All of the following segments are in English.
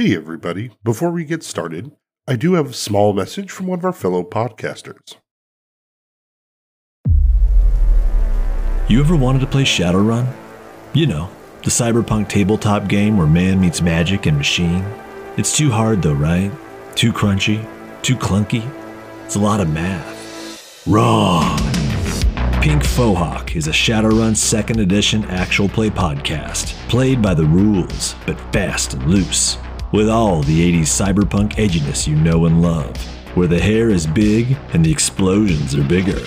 Hey, everybody. Before we get started, I do have a small message from one of our fellow podcasters. You ever wanted to play Shadowrun? You know, the cyberpunk tabletop game where man meets magic and machine. It's too hard though, right? Too crunchy? Too clunky? It's a lot of math. Wrong! Pink Fohawk is a Shadowrun 2nd Edition actual play podcast, played by the rules, but fast and loose, with all the 80s cyberpunk edginess you know and love, where the hair is big and the explosions are bigger.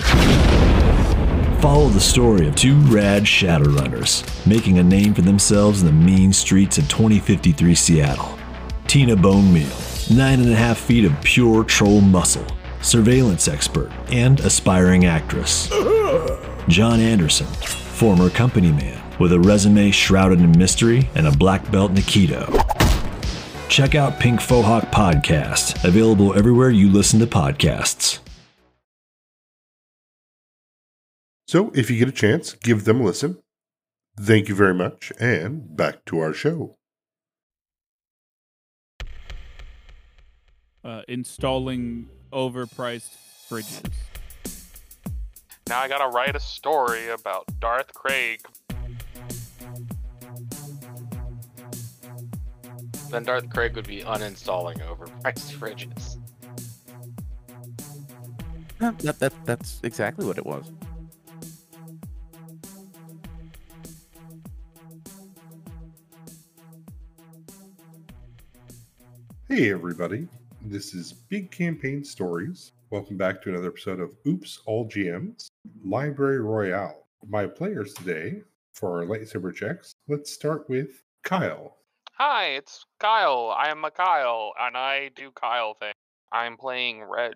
Follow the story of two rad Shadowrunners making a name for themselves in the mean streets of 2053 Seattle. Tina Bone Meal, nine and a half feet of pure troll muscle, surveillance expert, and aspiring actress. John Anderson, former company man with a resume shrouded in mystery and a black belt in. Check out Pink Fohawk Podcast, available everywhere you listen to podcasts. So, if you get a chance, give them a listen. Thank you very much, and back to our show. uh, installing overpriced fridges. Now I gotta write a story about Darth Craig. Then Darth Craig would be uninstalling overpriced fridges. Yeah, That, that, that's exactly what it was. Hey, everybody. This is Big Campaign Stories. Welcome back to another episode of Oops All GMs Library Royale. My players today for our lightsaber checks. Let's start with Kyle. Hi, it's Kyle. I am a Kyle, and I do Kyle thing. I'm playing Reg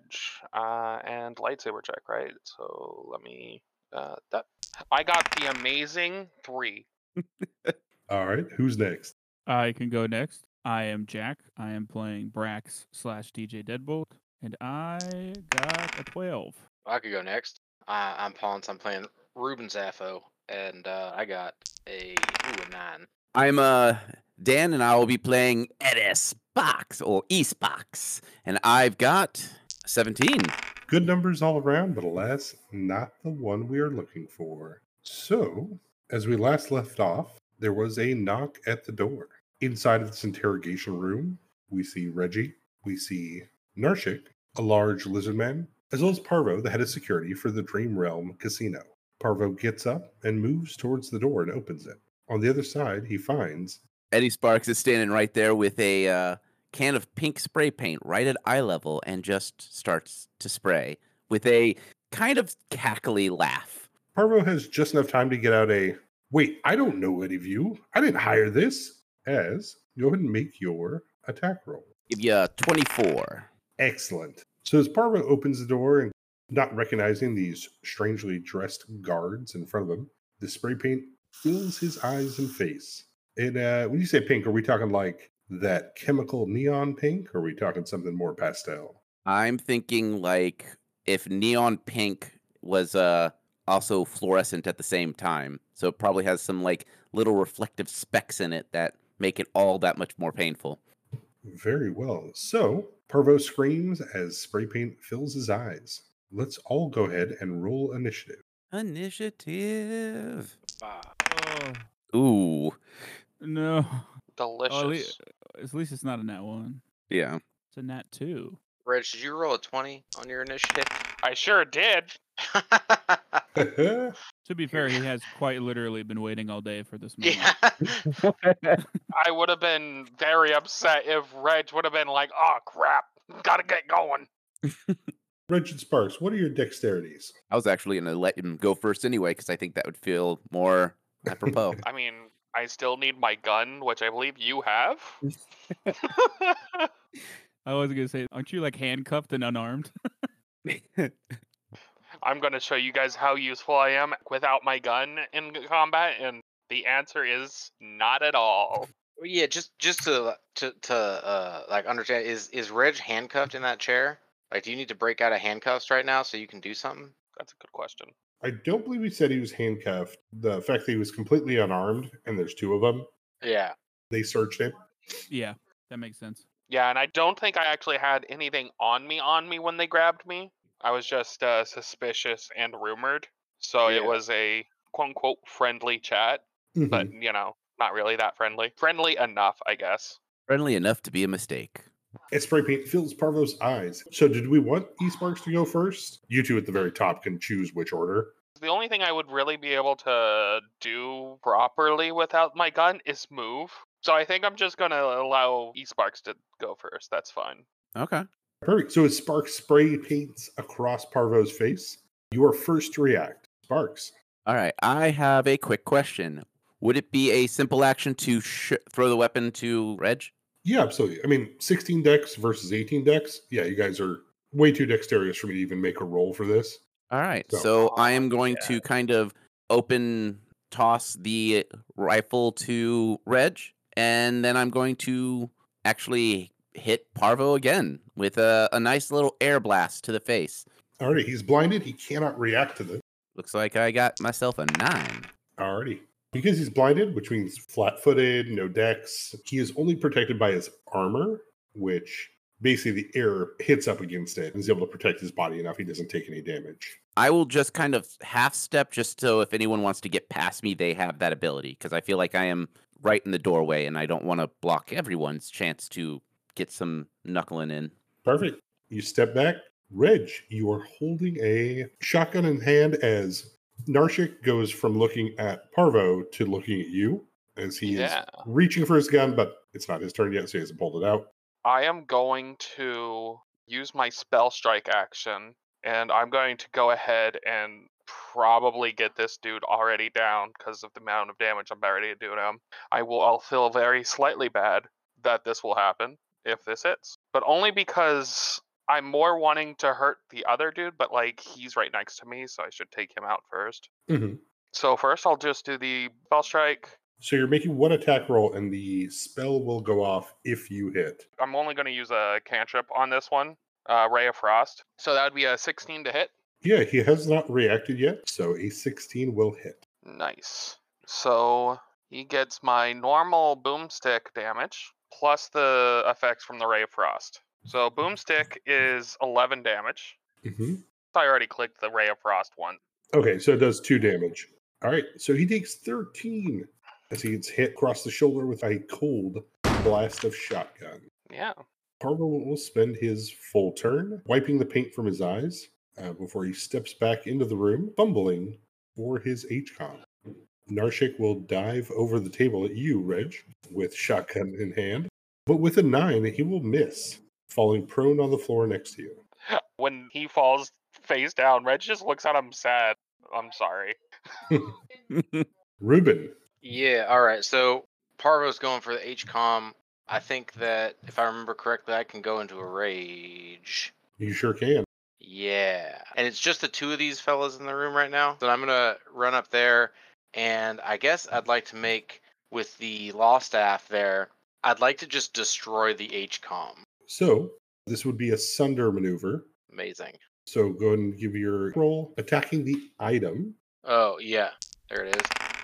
uh, and lightsaber check, right? So let me. Uh, that I got the amazing three. All right, who's next? I can go next. I am Jack. I am playing Brax slash DJ Deadbolt, and I got a 12. I could go next. Uh, I'm Ponce. I'm playing Ruben Zaffo, and uh, I got a ooh, a nine. I'm uh Dan, and I will be playing Eddie Sparks or East Box, and I've got 17. Good numbers all around, but alas, not the one we are looking for. So, as we last left off, there was a knock at the door. Inside of this interrogation room, we see Reggie, we see Narshik, a large lizard man, as well as Parvo, the head of security for the Dream Realm Casino. Parvo gets up and moves towards the door and opens it. On the other side, he finds Eddie Sparks is standing right there with a uh, can of pink spray paint right at eye level and just starts to spray with a kind of cackly laugh. Parvo has just enough time to get out a wait, I don't know any of you. I didn't hire this. As go ahead and make your attack roll. Give you a 24. Excellent. So as Parvo opens the door and not recognizing these strangely dressed guards in front of him, the spray paint fills his eyes and face. And uh, when you say pink, are we talking like that chemical neon pink, or are we talking something more pastel? I'm thinking like if neon pink was uh also fluorescent at the same time. So it probably has some like little reflective specks in it that make it all that much more painful. Very well. So Parvo screams as spray paint fills his eyes. Let's all go ahead and roll initiative. Initiative. Ah, Oh, Ooh. No. delicious. Oh, at, least, at least it's not a nat 1. Yeah. It's a nat 2. Reg, did you roll a 20 on your initiative? I sure did. To be fair, he has quite literally been waiting all day for this moment. yeah. I would have been very upset if Reg would have been like, "Oh crap, gotta get going." Richard Sparks, what are your dexterities? I was actually going to let him go first anyway because I think that would feel more apropos. I mean, I still need my gun, which I believe you have. I was going to say, aren't you like handcuffed and unarmed? I'm gonna show you guys how useful I am without my gun in combat, and the answer is not at all. Yeah, just just to to to uh like understand is is Reg handcuffed in that chair? Like, do you need to break out of handcuffs right now so you can do something? That's a good question. I don't believe he said he was handcuffed. The fact that he was completely unarmed and there's two of them, Yeah. they searched him. yeah. That makes sense. Yeah, and I don't think I actually had anything on me on me when they grabbed me. I was just uh, suspicious and rumored. So Yeah. it was a quote unquote friendly chat, Mhm. but you know, not really that friendly. Friendly enough, I guess. Friendly enough to be a mistake. And spray paint fills Parvo's eyes. So, did we want eSparks to go first? You two at the very top can choose which order. The only thing I would really be able to do properly without my gun is move. So I think I'm just gonna allow eSparks to go first. That's fine. Okay. Perfect. So, as Sparks spray paints across Parvo's face, you are first to react. Sparks. All right. I have a quick question. Would it be a simple action to sh- throw the weapon to Reg? Yeah, absolutely. I mean, 16 decks versus 18 decks. Yeah, you guys are way too dexterous for me to even make a roll for this. All right. So- So, I am going to kind of open toss the rifle to Reg, and then I'm going to actually hit Parvo again with a, a nice little air blast to the face. Alrighty, he's blinded. He cannot react to this. Looks like I got myself a nine. Alrighty. Because he's blinded, which means flat footed, no decks, he is only protected by his armor, which basically the air hits up against it and is able to protect his body enough he doesn't take any damage. I will just kind of half step just so if anyone wants to get past me, they have that ability because I feel like I am right in the doorway and I don't want to block everyone's chance to get some knuckling in. Perfect. You step back. Reg, you are holding a shotgun in hand as Narshik goes from looking at Parvo to looking at you as he Yeah. is reaching for his gun, but it's not his turn yet, so he hasn't pulled it out. I am going to use my spell strike action, and I'm going to go ahead and probably get this dude already down because of the amount of damage I'm already doing to him. I will. I'll feel very slightly bad that this will happen if this hits, but only because I'm more wanting to hurt the other dude, but like he's right next to me, so I should take him out first. Mhm. So first, I'll just do the spell strike. So you're making one attack roll, and the spell will go off if you hit. I'm only going to use a cantrip on this one, uh, Ray of Frost. So that would be a 16 to hit. Yeah, he has not reacted yet, so a 16 will hit. Nice. So he gets my normal boomstick damage plus the effects from the Ray of Frost. So boomstick is 11 damage. hmm I already clicked the Ray of Frost one. Okay, so it does two damage. All right, so he takes 13 as he gets hit across the shoulder with a cold blast of shotgun. Yeah. Parvo will spend his full turn wiping the paint from his eyes uh, before he steps back into the room, fumbling for his HCOM. Narshik will dive over the table at you, Reg, with shotgun in hand, but with a nine, he will miss, falling prone on the floor next to you. When he falls face down, Reg just looks at him sad. I'm sorry. Ruben, Yeah, all right. So Parvo's going for the HCOM. I think that if I remember correctly, I can go into a rage. you sure can. Yeah. And it's just the two of these fellas in the room right now. So I'm going to run up there and I guess I'd like to make with the law staff there, I'd like to just destroy the HCOM. So this would be a sunder maneuver. Amazing. So go ahead and give your roll attacking the item. Oh, yeah. There it is.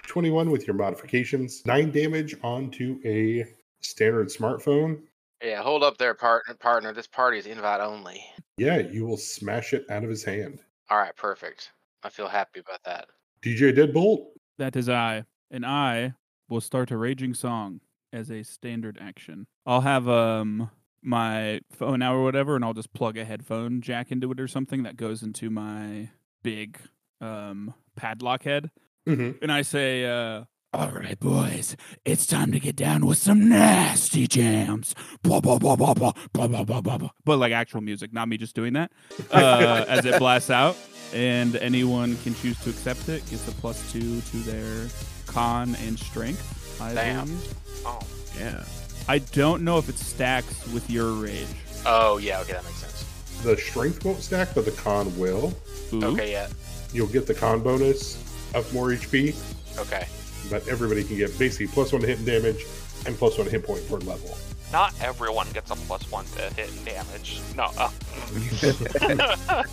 21 with your modifications, 9 damage onto a standard smartphone. Yeah, hold up there, partner. Partner, this party is invite only. Yeah, you will smash it out of his hand. All right, perfect. I feel happy about that. DJ Deadbolt, That is I. And I will start a raging song as a standard action. I'll have um my phone now or whatever, and I'll just plug a headphone jack into it or something that goes into my big um padlock head. Mhm. And I say, uh all right, boys, it's time to get down with some nasty jams. Blah, blah, blah, blah, blah, blah, blah, blah, blah, blah. But like actual music, not me just doing that. Uh, as it blasts out. And anyone can choose to accept it, gets a plus two to their con and strength. I Damn. believe. Oh. yeah. I don't know if it stacks with your rage. Oh, yeah, okay, that makes sense. the strength won't stack, but the con will. Ooh. Okay, yeah. You'll get the con bonus of more HP, Okay. but everybody can get basically plus one hit and damage and plus one hit point per level. Not everyone gets a plus one to hit and damage. No. Uh,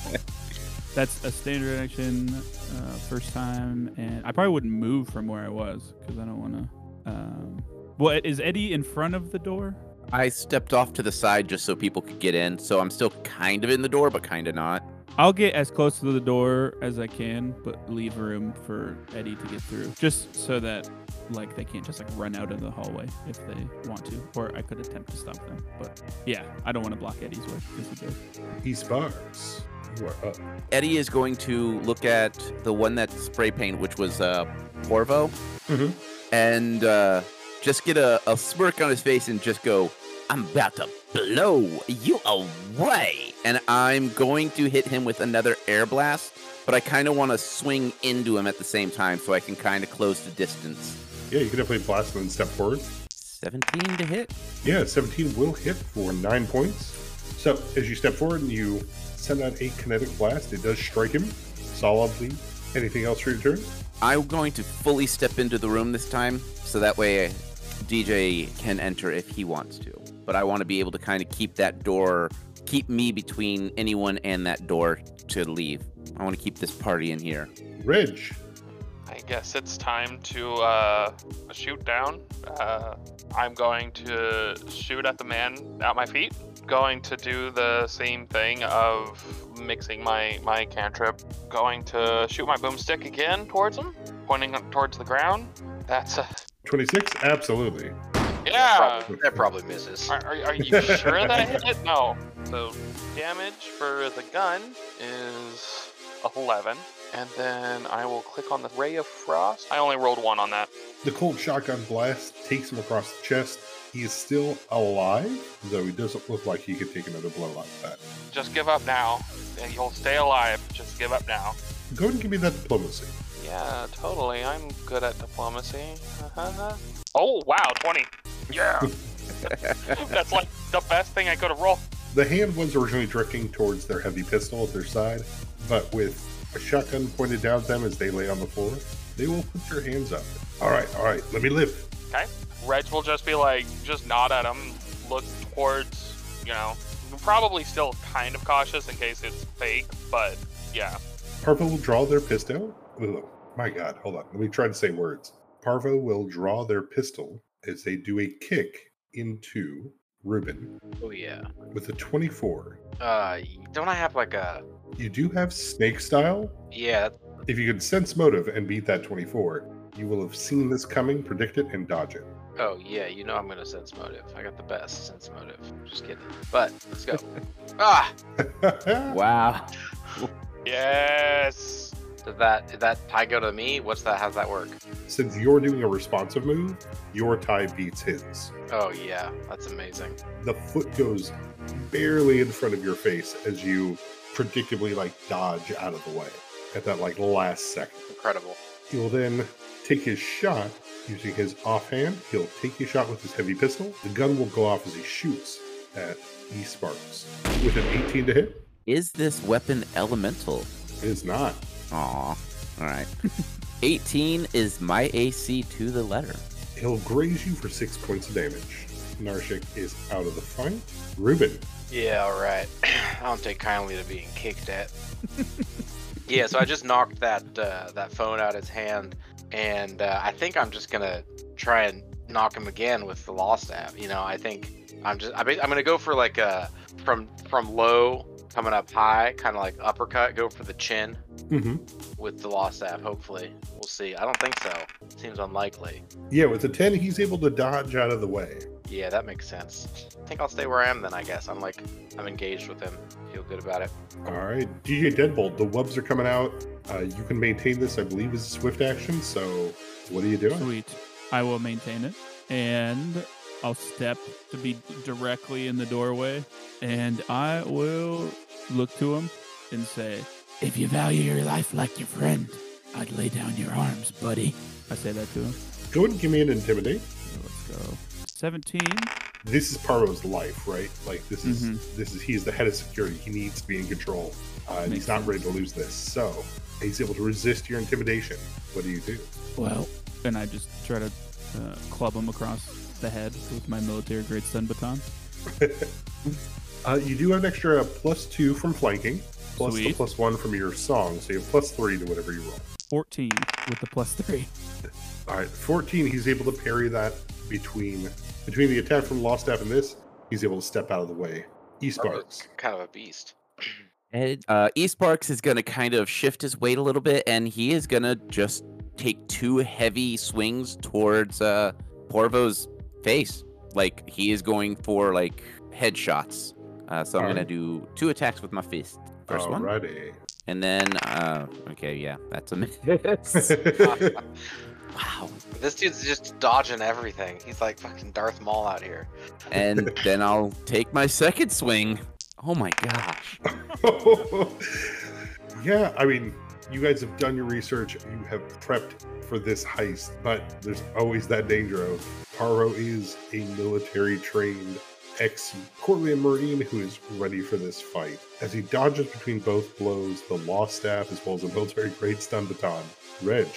That's a standard action, uh, first time, and I probably wouldn't move from where I was because I don't want to. Um... Well, is Eddie in front of the door? I stepped off to the side just so people could get in, so I'm still kind of in the door, but kind of not. I'll get as close to the door as I can, but leave room for Eddie to get through, just so that like they can't just like run out of the hallway if they want to, or I could attempt to stop them. But yeah, I don't want to block Eddie's way because he goes. He spars. You are up. Eddie is going to look at the one that spray paint, which was uh, Parvo, Mhm. and uh, just get a, a smirk on his face and just go, I'm about to blow you away. And I'm going to hit him with another air blast, but I kind of want to swing into him at the same time so I can kind of close the distance. Yeah, you can definitely blast and step forward. 17 to hit. Yeah, 17 will hit for nine points. So as you step forward and you send out a kinetic blast, it does strike him solidly. Anything else for your turn? I'm going to fully step into the room this time, so that way DJ can enter if he wants to. But I want to be able to kind of keep that door, keep me between anyone and that door to leave. I want to keep this party in here. Ridge. I guess it's time to uh, shoot down. Uh, I'm going to shoot at the man at my feet. Going to do the same thing of mixing my my cantrip. Going to shoot my boomstick again towards him, pointing towards the ground. That's a 26? Absolutely. yeah. Probably, that probably misses. Are, are, are you sure that hit it? No. So damage for the gun is 11. And then I will click on the Ray of Frost. I only rolled one on that. The cold shotgun blast takes him across the chest. He is still alive, though he doesn't look like he could take another blow like that. Just give up now. And you'll stay alive. Just give up now. Go ahead and give me that diplomacy. Yeah, totally. I'm good at diplomacy. Uh-huh. oh, wow, 20. Yeah. That's like the best thing I could have rolled. The hand was originally drifting towards their heavy pistol at their side, but with a shotgun pointed down at them as they lay on the floor, they will put their hands up. All right, all right, let me live. Okay. Reg will just be like, just nod at him, look towards, you know, probably still kind of cautious in case it's fake, but yeah. Purple will draw their pistol. Ugh, my God, hold on. Let me try to say words. Parvo will draw their pistol as they do a kick into Ruben Oh yeah. with a 24. Uh, don't I have like a? You do have snake style. Yeah. If you can sense motive and beat that 24, you will have seen this coming, predict it, and dodge it. Oh yeah. You know I'm gonna sense motive. I got the best sense motive. Just kidding. But let's go. ah. Wow. Yes. Does that did that tie go to me? What's that? How's that work? Since you're doing a responsive move, your tie beats his. Oh yeah. That's amazing. The foot goes barely in front of your face as you predictably like dodge out of the way at that like last second. Incredible. He will then take his shot using his offhand. He'll take his shot with his heavy pistol. The gun will go off as he shoots at E Sparks with an 18 to hit. Is this weapon elemental? It is not. Aw. All right. 18 is my AC to the letter. He'll graze you for six points of damage. Narshik is out of the fight. Ruben, Yeah. All right. I don't take kindly to being kicked at. yeah. So I just knocked that uh, that phone out of his hand, and uh, I think I'm just gonna try and knock him again with the law staff. You know, I think I'm just I mean, I'm gonna go for like a from from low coming up high, kind of like uppercut. Go for the chin mm-hmm. with the law staff. Hopefully, we'll see. I don't think so. Seems unlikely. yeah, with the 10, he's able to dodge out of the way. Yeah, that makes sense. I think I'll stay where I am then. I guess I'm like I'm engaged with him. Feel good about it. All right, DJ Deadbolt, the webs are coming out. Uh, you can maintain this, I believe, is a swift action. So, what are you doing? Sweet. I will maintain it. And I'll step to be directly in the doorway. And I will look to him and say, If you value your life like your friend, I'd lay down your arms, buddy. I say that to him. Go ahead and give me an intimidate. Let's go. 17. This is Parvo's life, right? Like this is Mhm. this is he's the head of security. He needs to be in control. Uh, and he's not sense. ready to lose this. So he's able to resist your intimidation. What do you do? Well, and I just try to uh, club him across the head with my military grade stun baton. Uh, you do have an extra plus two from flanking, plus the plus one from your song, so you have plus three to whatever you roll. 14 with the plus three. All right, 14, he's able to parry that between between the attack from Lost Staff and this, he's able to step out of the way. E Sparks. Kind of a beast. And uh, East Sparks is going to kind of shift his weight a little bit, and he is going to just take two heavy swings towards uh, Parvo's face. Like he is going for like headshots. Uh, so I'm going to do two attacks with my fist. First one, and then uh, okay, yeah, that's a miss. wow. This dude's just dodging everything. He's like fucking Darth Maul out here. And then I'll take my second swing. Oh my gosh. yeah, I mean, you guys have done your research. You have prepped for this heist, but there's always that danger of Parvo is a military trained ex Cortland Marine who is ready for this fight. As he dodges between both blows, the law Staff as well as a military grade stun baton. Reg,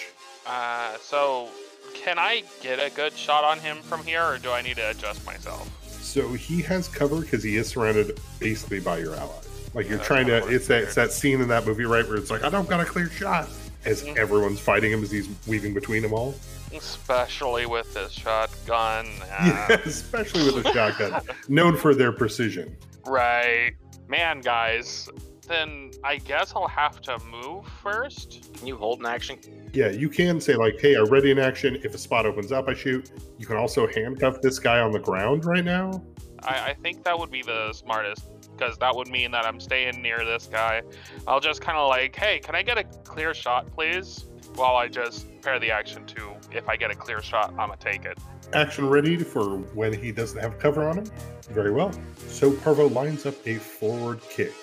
Uh, so can I get a good shot on him from here, or do I need to adjust myself? So he has cover because he is surrounded basically by your allies. Like you're trying to, it's that it's that scene in that movie, right, where it's like I don't got a clear shot as Mhm. everyone's fighting him as he's weaving between them all. Especially with this shotgun. Yeah, uh, especially with a shotgun, known for their precision. Right. Man, guys. Then I guess I'll have to move first. Can you hold an action? Yeah, you can say like, "Hey, I'm ready in action." If a spot opens up, I shoot. You can also handcuff this guy on the ground right now. I, I think that would be the smartest because that would mean that I'm staying near this guy. I'll just kind of like, hey, can I get a clear shot, please? While I just pair the action to, if I get a clear shot, I'm gonna take it. Action ready for when he doesn't have cover on him. Very well. So Parvo lines up a forward kick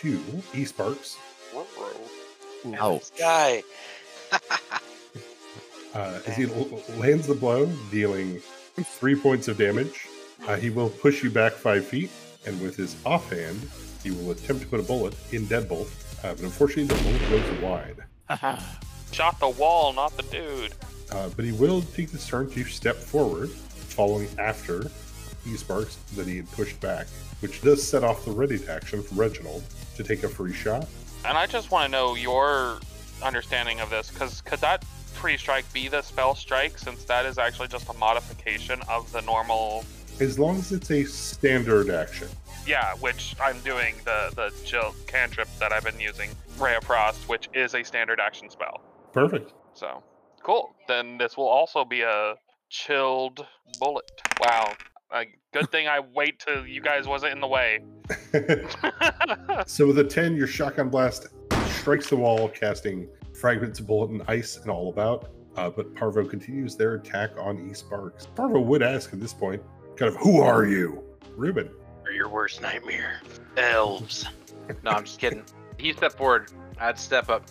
to E Sparks. Ouch. Guy. Uh, as he l- lands the blow, dealing three points of damage, uh, he will push you back five feet, and with his offhand, he will attempt to put a bullet in Deadbolt. Uh, but unfortunately, the bullet goes wide. Shot the wall, not the dude. Uh, but he will take this turn to step forward, following after E Sparks that he had pushed back, which does set off the ready to action from Reginald to take a free shot. And I just want to know your understanding of this, because could that free strike be the spell strike, since that is actually just a modification of the normal? As long as it's a standard action. Yeah, which I'm doing the the chill cantrip that I've been using, Ray of Frost, which is a standard action spell. Perfect. So cool. Then this will also be a chilled bullet. Wow. A good thing I wait till you guys wasn't in the way. So with a 10, your shotgun blast strikes the wall, casting fragments of bullet and ice and all about. Uh, but Parvo continues their attack on E Sparks. Parvo would ask at this point, kind of, who are you? Ruben. Or your worst nightmare. Elves. No, I'm just kidding. He stepped forward. I'd step up.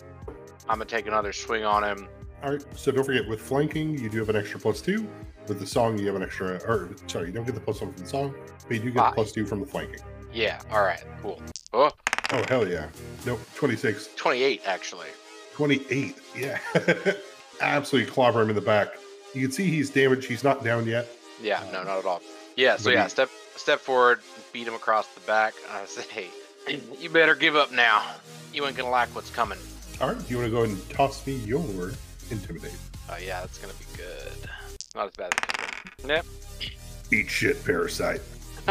I'm gonna take another swing on him. All right, so don't forget, with flanking, you do have an extra plus two. With the song, you have an extra, or sorry, you don't get the plus one from the song, but you do get Ah. plus two from the flanking. Yeah. All right. Cool. Oh, Oh, hell yeah. Nope, 26. 28 actually. 28. Yeah. Absolutely clobber him in the back. You can see he's damaged. He's not down yet. Yeah. No, not at all. Yeah. So yeah, step step forward, beat him across the back. I say, hey, you better give up now. You ain't gonna like what's coming. All right, do you want to go ahead and toss me your intimidate? Oh yeah, that's gonna be good. Not as bad as Yep. Eat shit, parasite.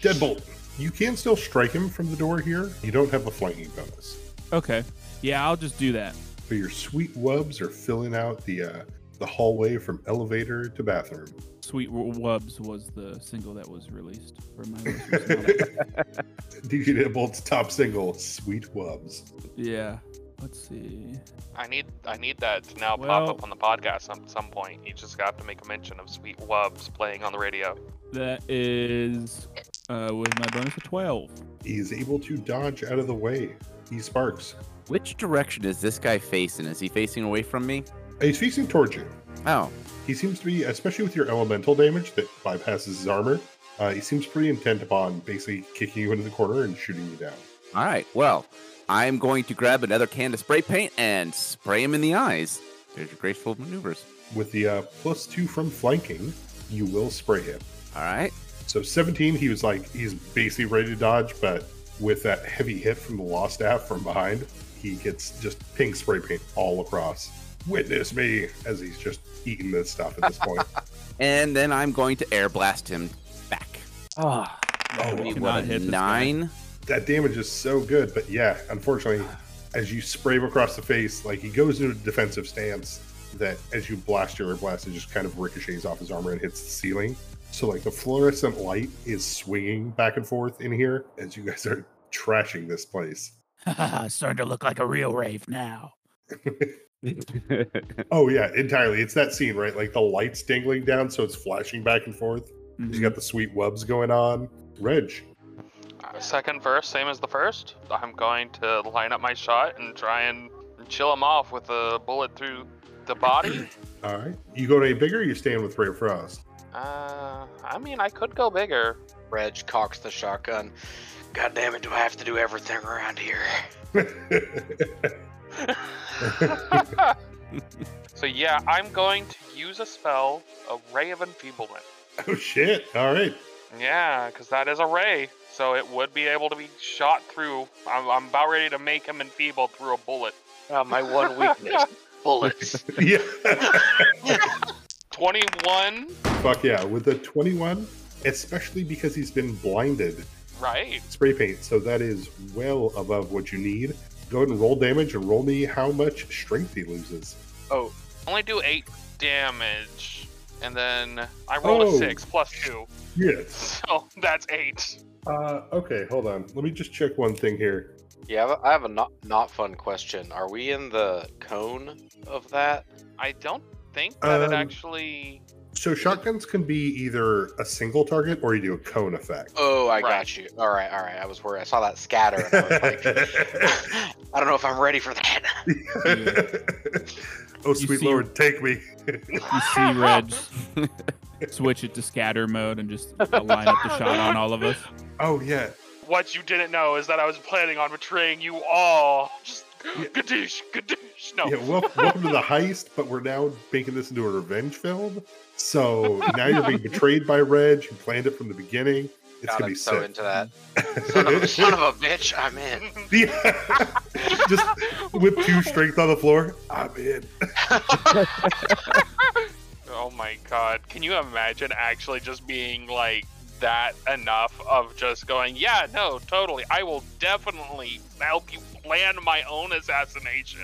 Deadbolt. You can still strike him from the door here. You don't have a flanking bonus. Okay. Yeah, I'll just do that. But your sweet wubs are filling out the uh, the hallway from elevator to bathroom. Sweet Wubs was the single that was released for my most recent album. DJ Deadbolt's top single, Sweet Wubs. Yeah. Let's see. I need I need that to now pop up on the podcast at some point. You just got to make a mention of Sweet Wubs playing on the radio. That is uh, with my bonus of 12. He is able to dodge out of the way. He sparks. Which direction is this guy facing? Is he facing away from me? He's facing towards you. Oh, He seems to be, especially with your elemental damage that bypasses his armor, uh, he seems pretty intent upon basically kicking you into the corner and shooting you down. all right. Well, I'm going to grab another can of spray paint and spray him in the eyes. There's your graceful maneuvers. With the uh, plus two from flanking, you will spray him. All right. So 17, he was like, he's basically ready to dodge, but with that heavy hit from the Lost Staff from behind, he gets just pink spray paint all across. Witness me as he's just eating this stuff at this point. and then I'm going to air blast him back. Ah. Oh, Oh, Maybe cannot hit nine. that damage is so good, but yeah, unfortunately, ah. as you spray him across the face, like he goes into a defensive stance, that as you blast your air blast, it just kind of ricochets off his armor and hits the ceiling. So like the fluorescent light is swinging back and forth in here as you guys are trashing this place. it's starting to look like a real rave now. Oh yeah, entirely. It's that scene, right? Like the lights dangling down, so it's flashing back and forth. Mhm. You got the sweet wubs going on. Reg, Uh, second verse, same as the first. I'm going to line up my shot and try and chill him off with a bullet through the body. all right. You going any bigger? Or you staying with Ray Frost? uh, I mean, I could go bigger. Reg cocks the shotgun. God damn it, do I have to do everything around here? so yeah, I'm going to use a spell, a ray of enfeeblement. oh shit! All right. Yeah, because that is a ray, so it would be able to be shot through. I'm, I'm about ready to make him enfeebled through a bullet. Uh, my one weakness bullets. Yeah. 21, Fuck yeah! With the twenty-one, especially because he's been blinded, right? spray paint. So that is well above what you need. Go ahead and roll damage and roll me how much strength he loses. Oh, only do 8 damage. And then I rolled Oh. a 6 plus 2. Yes. So that's 8. Uh, okay, hold on. Let me just check one thing here. Yeah, I have a- I have a not not fun question. Are we in the cone of that? I don't think that it Um, actually. So shotguns can be either a single target or you do a cone effect. Oh, I Right. got you. All right, all right. I was worried. I saw that scatter. And I was like, I don't know if I'm ready for that. oh, sweet see- lord, take me. You see Reg switch it to scatter mode and just line up the shot on all of us. oh, yeah. What you didn't know is that I was planning on betraying you all. Just Yeah. gadoosh, gadoosh. No. Yeah, well, welcome to the heist, but we're now making this into a revenge film. So now you're being betrayed by Reg. You planned it from the beginning. It's God, gonna I'm be so sick. into that. Son of, a, son of a bitch, I'm in. Yeah. Just with two strength on the floor. I'm in. Oh my god. Can you imagine actually just being like that enough of just going, yeah, no, totally. I will definitely help you plan my own assassination.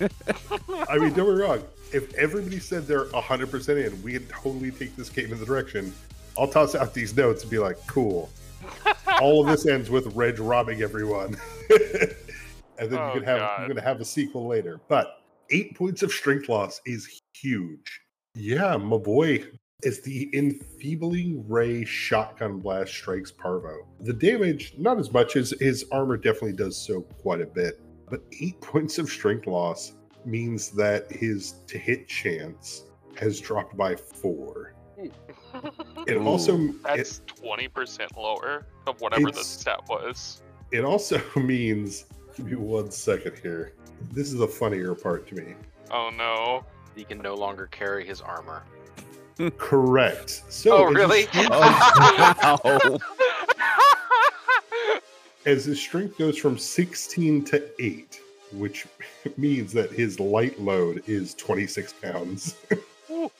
I mean, don't get me wrong. If everybody said they're 100% in, we could totally take this game in the direction. I'll toss out these notes and be like, cool. All of this ends with Reg robbing everyone. and then Oh, you could have God. you're gonna have a sequel later. But eight points of strength loss is huge. Yeah, my boy. As the enfeebling ray shotgun blast strikes Parvo. The damage, not as much as his armor definitely does so quite a bit. But eight points of strength loss means that his to hit chance has dropped by four. Hmm. It Ooh. also it, That's 20% lower of whatever the stat was. it also means give me one second here. This is the funnier part to me. Oh no. He can no longer carry his armor. Correct. So Oh, as his really? Oh, as his strength goes from 16 to 8, which means that his light load is 26 pounds. Mm.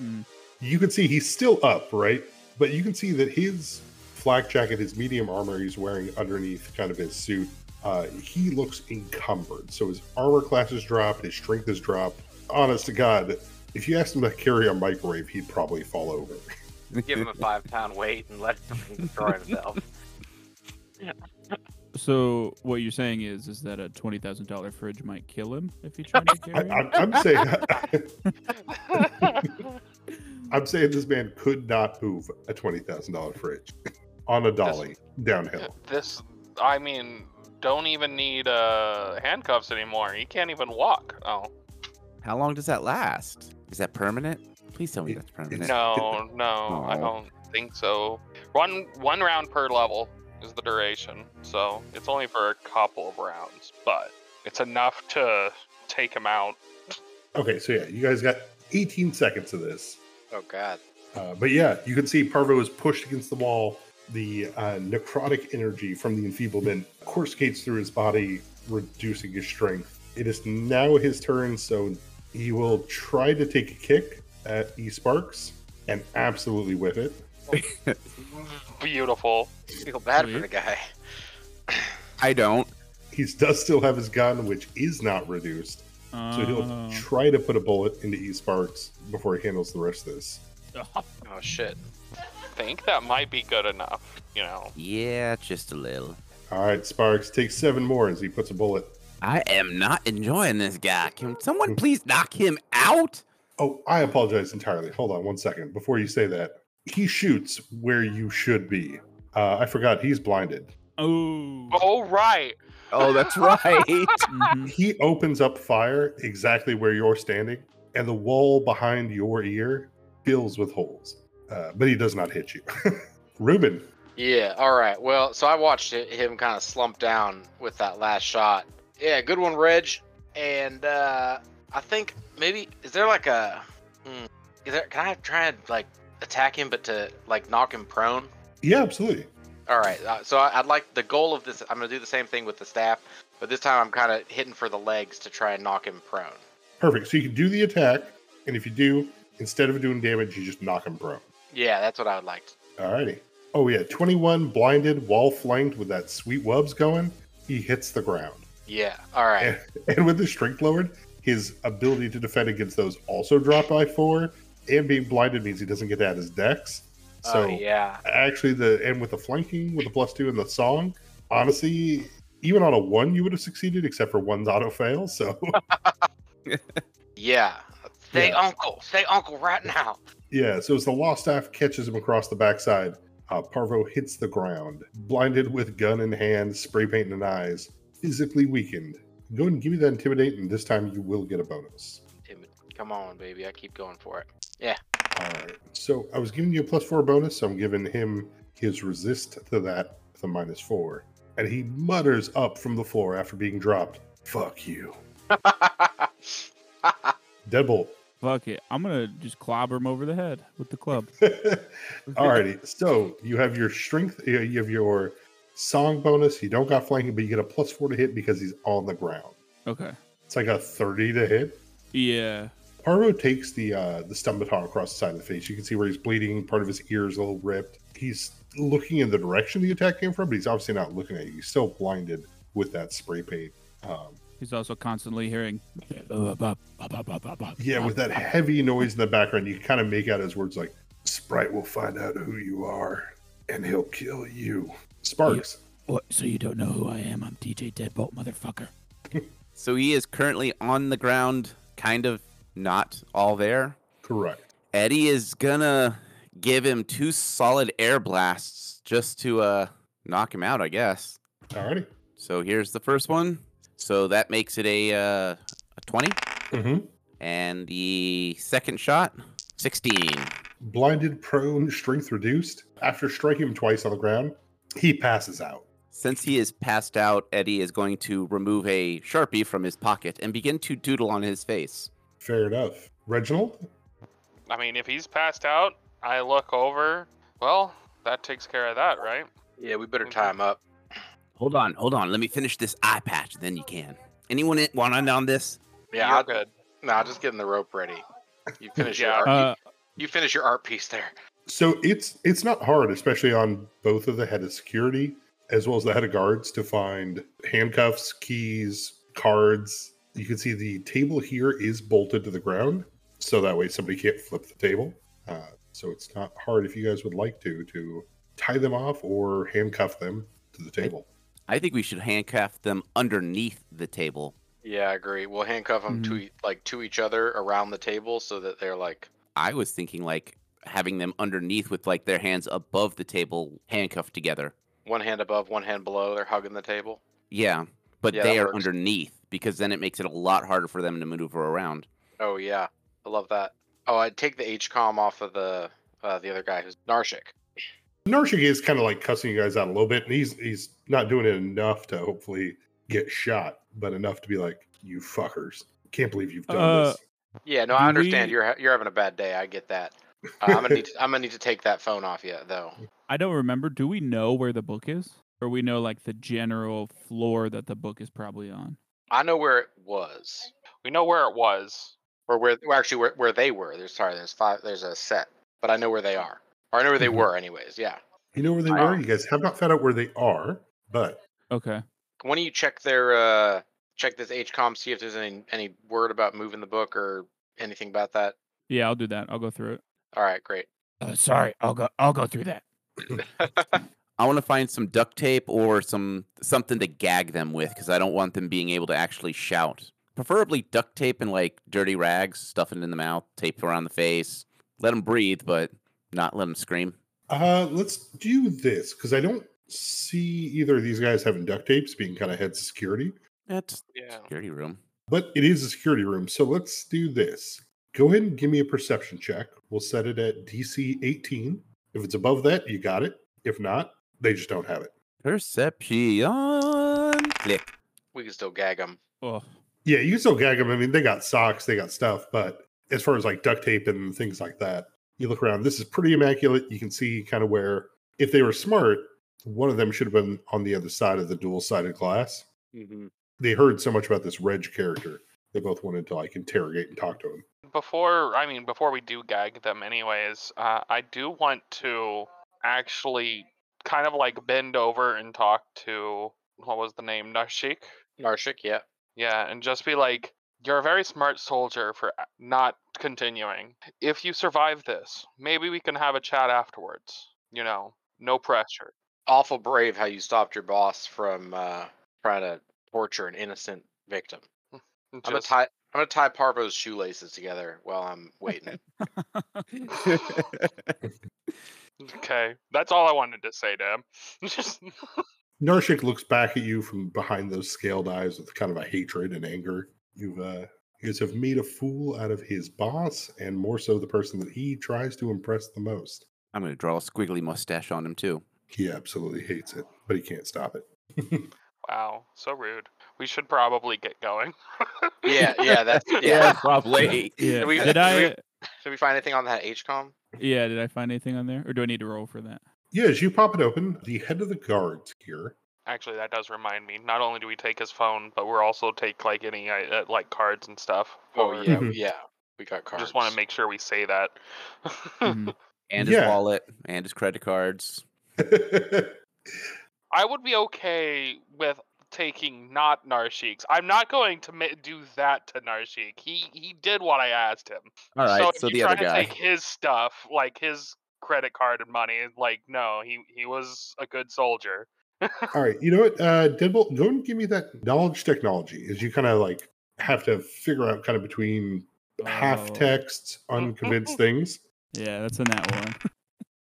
you can see he's still up, right? But you can see that his flak jacket, his medium armor he's wearing underneath kind of his suit, uh, he looks encumbered. So his armor class has dropped, his strength has dropped. Honest to God, if you asked him to carry a microwave, he'd probably fall over. Give him a five pound weight and let him destroy himself. So what you're saying is, is that a twenty thousand dollar fridge might kill him if he tried to I, carry it? I'm, I'm saying, I'm saying this man could not move a twenty thousand dollar fridge on a dolly downhill. This, I mean, don't even need uh, handcuffs anymore. He can't even walk. Oh. How long does that last? Is that permanent? Please tell me It- that's permanent. No, no, I don't think so. One one round per level is the duration, so it's only for a couple of rounds, but it's enough to take him out. Okay, so yeah, you guys got 18 seconds of this. Oh God. Uh, but yeah, you can see Parvo is pushed against the wall. The uh, necrotic energy from the enfeeblement coruscates through his body, reducing his strength. It is now his turn, so he will try to take a kick at E Sparks. and absolutely whip it. Beautiful. feel bad for the guy. I don't. He does still have his gun, which is not reduced. So he'll Oh. try to put a bullet into E Sparks before he handles the rest of this. Oh shit. think that might be good enough. You know. Yeah, just a little. All right, Sparks takes seven more as he puts a bullet. I am not enjoying this guy. Can someone hmm. please knock him out? Oh, I apologize entirely. Hold on one second. Before you say that, he shoots where you should be. Uh, I forgot he's blinded. Oh. Oh right. Oh, that's right. Mhm. He opens up fire exactly where you're standing, and the wall behind your ear fills with holes. Uh, but he does not hit you. Ruben, Yeah. All right. Well, so I watched it, him kind of slump down with that last shot. Yeah, good one, Reg. And uh I think maybe is there like a hmm, is there can I try and like attack him but to like knock him prone? yeah, absolutely. All right. Uh, so I, I'd like the goal of this. I'm gonna do the same thing with the staff, but this time I'm kind of hitting for the legs to try and knock him prone. Perfect. So you can do the attack, and if you do, instead of doing damage, you just knock him prone. Yeah, that's what I would like. To. Alrighty. Oh yeah, 21 blinded, wall flanked with that sweet wubs going. He hits the ground. Yeah. All right. And, and with his strength lowered, his ability to defend against those also dropped by four. And being blinded means he doesn't get to add his dex. So oh yeah. actually the and with the flanking with the plus two and the song, honestly, even on a one you would have succeeded, except for one's auto fail. So Yeah. Say Yeah. uncle. Say uncle right now. Yeah, so as the Lost Staff catches him across the backside, uh, Parvo hits the ground, blinded with gun in hand, spray paint in eyes, physically weakened. Go ahead and give me that intimidate, and this time you will get a bonus. Come on, baby. I keep going for it. All right. So I was giving you a plus four bonus, so I'm giving him his resist to that with a minus four. And he mutters up from the floor after being dropped, Fuck you. Deadbolt. Fuck it. I'm gonna just clobber him over the head with the club. Alrighty. So you have your strength, uh, you have your song bonus. You don't got flanking, but you get a plus four to hit because he's on the ground. Okay. It's like a 30 to hit. Yeah. Parvo takes the uh, the stun baton across the side of the face. You can see where he's bleeding. Part of his ear is a little ripped. He's looking in the direction the attack came from, but he's obviously not looking at you. He's still blinded with that spray paint. Um, He's also constantly hearing. yeah, with that heavy noise in the background, you kind of make out his words like, Sprite will find out who you are, and he'll kill you. Sparks. What? So you don't know who I am? I'm DJ Deadbolt, motherfucker. so he is currently on the ground, kind of not all there. Correct. Eddie is gonna give him two solid air blasts just to uh knock him out, I guess. Alrighty. So here's the first one. So that makes it a uh, a 20, Mm-hmm. and the second shot, 16. Blinded, prone, strength reduced. After striking him twice on the ground, he passes out. Since he is passed out, Eddie is going to remove a sharpie from his pocket and begin to doodle on his face. Fair enough. Reginald? I mean, if he's passed out, I look over. Well, that takes care of that, right? Yeah, we better tie him up. Hold on, hold on. Let me finish this eye patch, then you can. Anyone in- want in on this? Yeah, You're I'll, good. no, I'll just getting the rope ready. You finish your art. Uh, you, you finish your art piece there. So it's it's not hard, especially on both of the head of security as well as the head of guards, to find handcuffs, keys, cards. You can see the table here is bolted to the ground, so that way somebody can't flip the table. Uh, so it's not hard if you guys would like to to tie them off or handcuff them to the table. I think we should handcuff them underneath the table. Yeah, I agree. We'll handcuff them to e- like to each other around the table so that they're like I was thinking like having them underneath with like their hands above the table, handcuffed together. one hand above, one hand below. They're hugging the table. Yeah, but Yeah, they are works. underneath because then it makes it a lot harder for them to maneuver around. Oh yeah, I love that. Oh, I'd take the HCOM off of the uh, the other guy who's Narshik. Narshik is kind of like cussing you guys out a little bit, and he's he's not doing it enough to hopefully get shot, but enough to be like, "You fuckers, can't believe you've done Uh, this." Yeah, no, I understand. we- You're ha- you're having a bad day. I get that. Uh, I'm gonna need to, I'm gonna need to take that phone off you though. I don't remember. Do we know where the book is, or we know like the general floor that the book is probably on? I know where it was, We know where it was. or where well, actually where, where they were. There's sorry, there's five. There's a set, but but I know where they are, or I know where they Mhm. were, anyways. Yeah. You know where they I- were? You guys have not found out where they are, but Okay. Why don't you check their uh check this HCOM, see if there's any any word about moving the book or anything about that. Yeah, I'll do that. I'll go through it. All right, great. Uh, sorry, I'll go. I'll go through that. I want to find some duct tape or some something to gag them with because I don't want them being able to actually shout. Preferably duct tape and like dirty rags, stuff it in the mouth, tape around the face. Let them breathe, but not let them scream. uh, let's do this because I don't see either of these guys having duct tapes being kind of heads of security, That's Yeah. security room. but it is a security room. So let's do this. Go ahead and give me a perception check. We'll set it at DC 18. If it's above that, you got it. If not, they just don't have it. Perception. Click. We can still gag them. Oh, Yeah, you can still gag them. I mean, they got socks, they got stuff, but as far as like duct tape and things like that, you look around. This is pretty immaculate. You can see kind of where, if they were smart, one of them should have been on the other side of the dual sided glass. Mm-hmm. They heard so much about this Reg character, they both wanted to like interrogate and talk to him. Before, I mean, before we do gag them, anyways, uh, I do want to actually kind of like bend over and talk to what was the name, Narshik? Narshik, yeah. Yeah, and just be like, "You're a very smart soldier for not continuing. If you survive this, maybe we can have a chat afterwards. You know, no pressure." Awful brave how you stopped your boss from uh trying to torture an innocent victim. And I'm gonna tie I'm gonna tie Parvo's shoelaces together while I'm waiting. okay, that's all I wanted to say to him. Just Narshik looks back at you from behind those scaled eyes with kind of a hatred and anger. You've uh you guys have made a fool out of his boss, and more so the person that he tries to impress the most. I'm gonna draw a squiggly mustache on him too. He absolutely hates it, but he can't stop it. wow, so rude. We should probably get going. yeah, yeah, that's yeah. probably. yeah. we- Did do I? we- Did we find anything on that HCOM? Yeah. Did I find anything on there, or do I need to roll for that? Yeah, as you pop it open, the head of the guards here. Actually, that does remind me. Not only do we take his phone, but we're also take like any uh, uh, like cards and stuff. Oh for- yeah, Mhm. yeah. We got cards. Just want to make sure we say that. Mhm. And his Yeah. wallet and his credit cards. I would be okay with taking not Narshik's. I'm not going to ma- do that to Narshik. He he did what I asked him. All right, so, so, if the you other guy. to take his stuff, like his credit card and money, like no, he he was a good soldier. All right, you know what, uh, Deadbolt, go and give me that knowledge technology as you kind of like have to figure out kind of between half Oh. texts, unconvinced things. Yeah, that's in that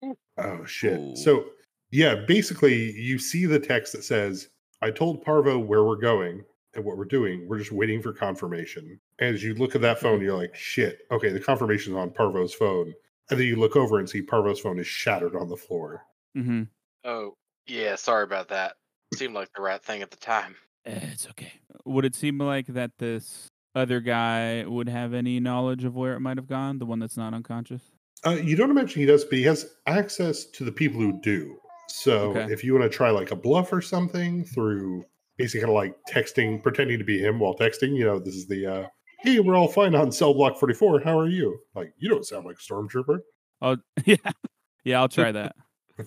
one. Oh shit! Ooh. So yeah, basically, you see the text that says, "I told Parvo where we're going and what we're doing. We're just waiting for confirmation." And as you look at that phone, you're like, "Shit! Okay, the confirmation's on Parvo's phone." And then you look over and see Parvo's phone is shattered on the floor. Mm-hmm. Oh yeah, sorry about that. Seemed like the right thing at the time. it's okay. Would it seem like that this other guy would have any knowledge of where it might have gone? The one that's not unconscious? Uh, you don't imagine he does, but he has access to the people who do. So Okay. if you want to try like a bluff or something through basically kind of like texting, pretending to be him while texting, you know, this is the uh, hey, we're all fine on cell block 44. How are you? Like, you don't sound like a stormtrooper. Oh, yeah. Yeah, I'll try that.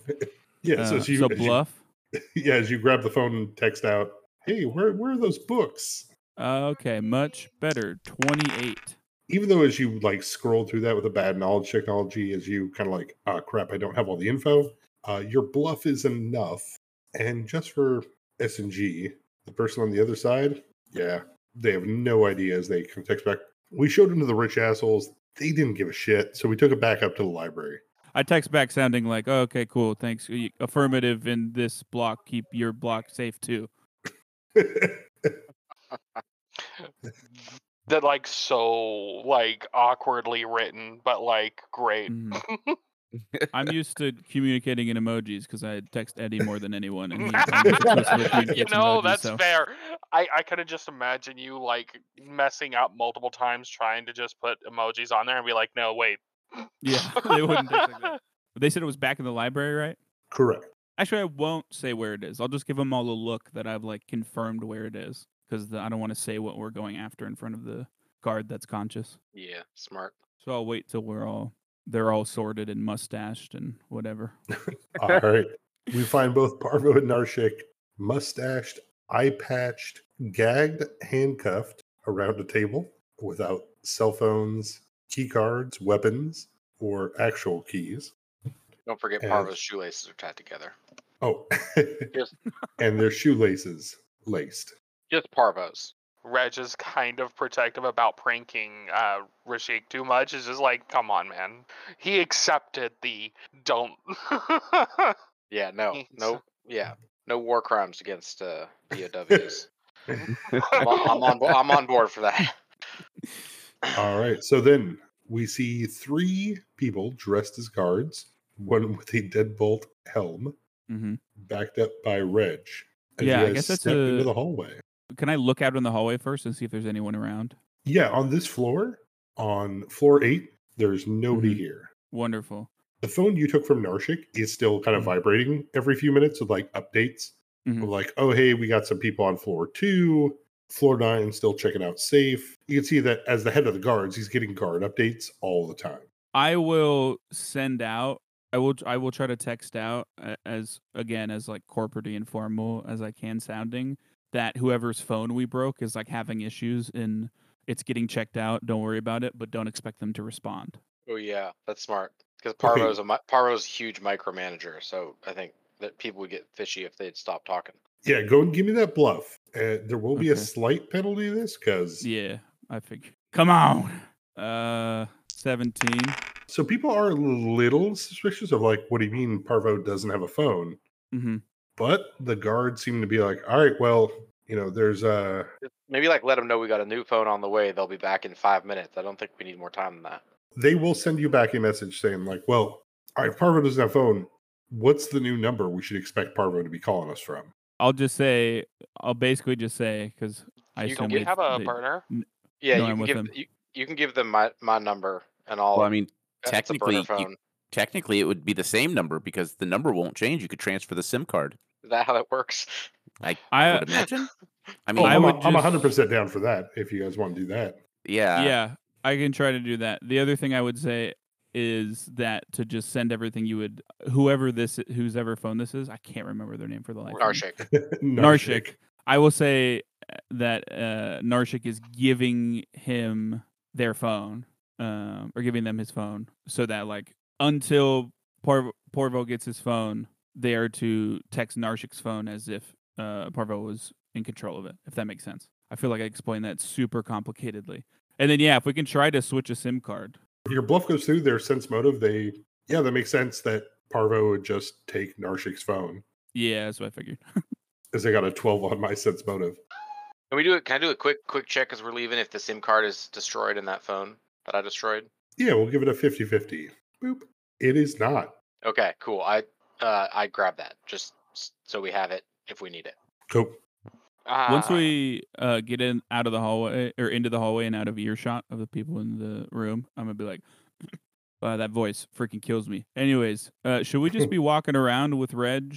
Yeah. so, Uh, as you, so as you- bluff. yeah, as you grab the phone and text out, hey, where, where are those books? Uh, okay, much better. 28. Even though as you like scroll through that with a bad knowledge technology, as you kind of like, ah, crap, I don't have all the info. Uh, your bluff is enough. And just for S and G, the person on the other side, yeah, they have no idea as they can text back. We showed them to the rich assholes. They didn't give a shit, so we took it back up to the library. I text back sounding like, oh, okay, cool, thanks. Affirmative in this block. Keep your block safe too. That like so like awkwardly written, but like great. Mhm. I'm used to communicating in emojis because I text Eddie more than anyone, and he you know, emojis, that's so- fair. I, I could have just imagine you like messing up multiple times trying to just put emojis on there and be like, no, wait. Yeah, they wouldn't that. They said it was back in the library, right? Correct. Actually, I won't say where it is. I'll just give them all a look that I've like confirmed where it is because I don't want to say what we're going after in front of the guard that's conscious. Yeah, smart. So I'll wait till we're all they're all sorted and mustached and whatever. All right. We find both Parvo and Narshik mustached, eye patched, gagged, handcuffed around a table without cell phones, key cards, weapons, or actual keys. Don't forget And- Parvo's shoelaces are tied together. Oh, Just- and their shoelaces laced. Just Parvo's. Reg is kind of protective about pranking uh, Rashik too much. It's just like, come on, man. He accepted the don't. Yeah, no, no, yeah, no war crimes against uh, POWs. I'm, on, I'm on, I'm on board for that. All right. So then we see three people dressed as guards, one with a deadbolt helm, hmm backed up by Reg. as Yeah, you I guys guess that's step into the hallway. Can I look out in the hallway first and see if there's anyone around? Yeah, on this floor, on floor eight, there's nobody Mhm. here. Wonderful. The phone you took from Narshik is still kind of Mhm. vibrating every few minutes with like updates. Mhm. Of like, oh hey, we got some people on floor two. Floor nine still checking out safe. You can see that as the head of the guards, he's getting guard updates all the time. I will send out. I will. I will try to text out as again as like corporate informal as I can sounding that whoever's phone we broke is like having issues and it's getting checked out. Don't worry about it, but don't expect them to respond. Oh yeah, that's smart. Because Okay. Parvo's a Parvo's a huge micromanager, so I think that people would get fishy if they'd stop talking. Yeah, go and give me that bluff. Uh, there will be a slight penalty to this because Yeah, I think. Come on. Uh, seventeen. so people are a little suspicious of like, what do you mean Parvo doesn't have a phone? Mm-hmm. But the guards seem to be like, all right, well, you know, there's uh Just Maybe like let them know we got a new phone on the way. They'll be back in five minutes. I don't think we need more time than that. they will send you back a message saying like, well, all right, Parvo doesn't have a phone. What's the new number we should expect Parvo to be calling us from? I'll just say. I'll basically just say because I You can assume Do you have a they- burner? Yeah, No, you can give them. you, you can give them my, my number and all. Well, I mean, it's a burner technically, you- phone. Technically, it would be the same number because the number won't change. You could transfer the SIM card. Is that how that works? I I would imagine. I Oh, mean, I I'm, would a, I'm 100% down for that if you guys want to do that. yeah, yeah, I can try to do that. The other thing I would say is that to just send everything you would whoever this whose ever phone this is, I can't remember their name for the life. of me. Narshik. Narshik. I will say uh, that uh, Narshik is giving him their phone, um, or giving them his phone, so that like until Parvo, Porvo gets his phone, they are to text Narshik's phone as if uh, Parvo was in control of it. If that makes sense. I feel like I explained that super complicatedly. And then yeah, if we can try to switch a SIM card. If your bluff goes through their sense motive, they, yeah, that makes sense that Parvo would just take Narshik's phone Yeah, that's what I figured. because they got a 12 on my sense motive. Can we do it? Can I do a quick quick check as we're leaving if the SIM card is destroyed in that phone that I destroyed? Yeah, we'll give it a 50 50. Boop. It is not. Okay, cool. I uh I grab that just so we have it if we need it. Cool. Once Ah, we uh, get in out of the hallway or into the hallway and out of earshot of the people in the room, I'm gonna be like, uh, "That voice freaking kills me." Anyways, uh, should we just be walking around with Reg?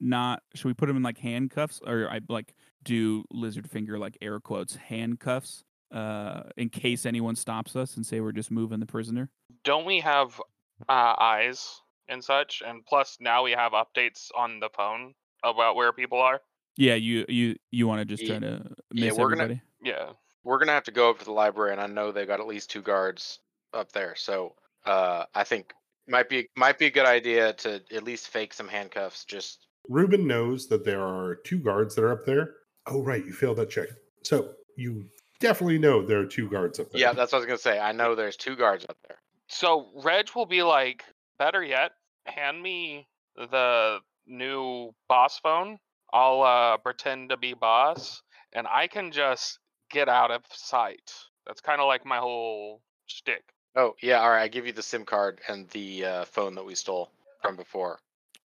Not should we put him in like handcuffs or I like do lizard finger like air quotes handcuffs uh, in case anyone stops us and say we're just moving the prisoner? don't we have uh, eyes and such? And plus, now we have updates on the phone about where people are. Yeah, you you you want to just try Ye- to yeah, miss we're gonna- Yeah. We're gonna have to go up to the library, and I know they got at least two guards up there. So uh I think might be might be a good idea to at least fake some handcuffs. Just Ruben knows that there are two guards that are up there. Oh, right. You failed that check. So you definitely know there are two guards up there. yeah, that's what I was gonna say. I know there's two guards up there. So Reg will be like, better yet, hand me the new boss phone. I'll uh, pretend to be boss, and I can just get out of sight. That's kind of like my whole shtick. Oh yeah, all right. I give you the SIM card and the uh, phone that we stole from before.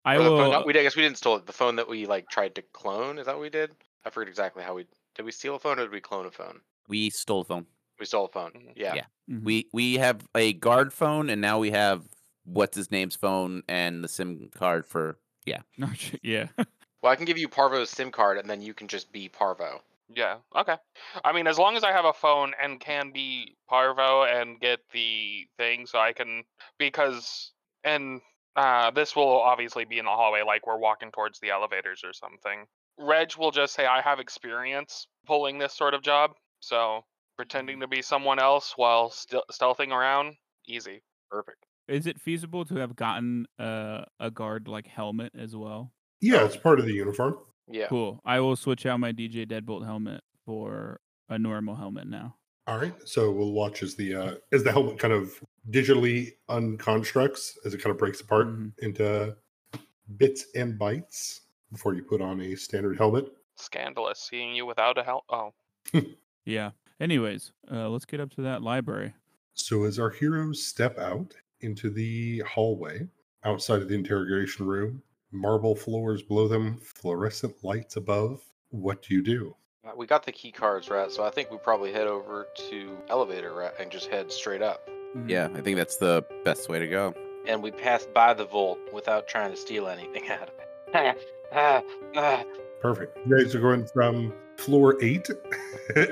I Or the phone- will. we I guess we didn't steal it. The phone that we like tried to clone. Is that what we did? I forget exactly how we did. We steal a phone or did we clone a phone? we stole a phone. We stole a phone. Mhm. Yeah. Yeah. Mhm. We we have a guard phone, and now we have what's his name's phone and the SIM card for. No, sh- yeah. Well, I can give you Parvo's SIM card, and then you can just be Parvo. Yeah. Okay. I mean, as long as I have a phone and can be Parvo and get the thing, so I can because and uh, this will obviously be in the hallway, like we're walking towards the elevators or something. Reg will just say, "I have experience pulling this sort of job," so pretending to be someone else while still stealthing around, easy. Perfect. Is it feasible to have gotten uh, a guard like helmet as well? Yeah, it's part of the uniform. Yeah. Cool. I will switch out my DJ Deadbolt helmet for a normal helmet now. All right, so we'll watch as the uh, as the helmet kind of digitally unconstructs as it kind of breaks apart Mhm. into bits and bytes before you put on a standard helmet. Scandalous seeing you without a help. Oh, Yeah. Anyways, uh, let's get up to that library. So as our heroes step out into the hallway outside of the interrogation room, marble floors below them, fluorescent lights above. What do you do? Uh, We got the key cards, right? So I think we probably head over to elevator, right, and just head straight up. Mhm. Yeah, I think that's the best way to go. And we pass by the vault without trying to steal anything out of it. Perfect. You guys are going from floor eight,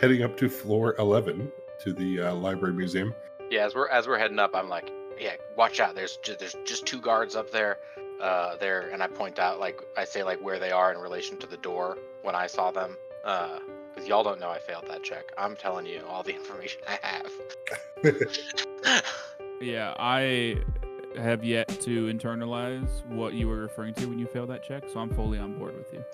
heading up to floor eleven to the uh, library museum. yeah, as we're as we're heading up, I'm like, yeah, watch out. There's just, there's just two guards up there, uh, there, and I point out like I say like where they are in relation to the door when I saw them. Uh, because y'all don't know I failed that check. I'm telling you all the information I have. Yeah, I have yet to internalize what you were referring to when you failed that check, so I'm fully on board with you.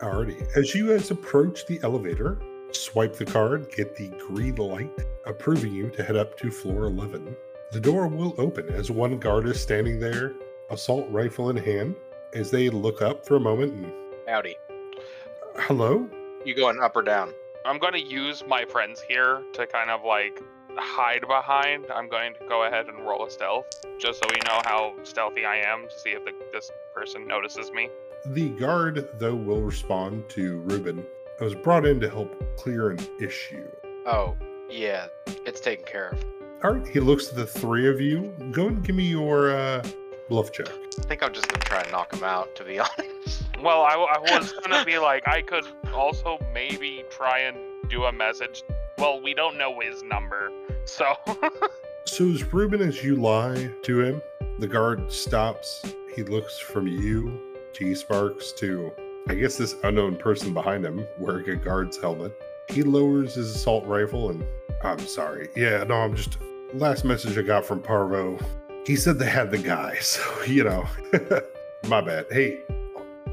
Alrighty. As you guys approach the elevator, swipe the card, get the green light approving you to head up to floor 11. The door will open as one guard is standing there, assault rifle in hand, as they look up for a moment and, Howdy. hello? You going up or down? I'm going to use my friends here to kind of like hide behind. I'm going to go ahead and roll a stealth just so we know how stealthy I am to see if the, this person notices me. The guard, though, will respond to Ruben. I was brought in to help clear an issue. Oh, yeah, it's taken care of. All right, he looks at the three of you. Go and give me your uh, bluff check. I think I'm just gonna try and knock him out, to be honest. Well, I was going to be like, I could also maybe try and do a message. Well, we don't know his number, so. So as Ruben, as you lie to him, the guard stops. He looks from you, G Sparks, to I guess this unknown person behind him wearing a guard's helmet. He lowers his assault rifle and I'm sorry. Yeah, no, I'm just last message I got from Parvo. He said they had the guy, so you know. My bad. Hey,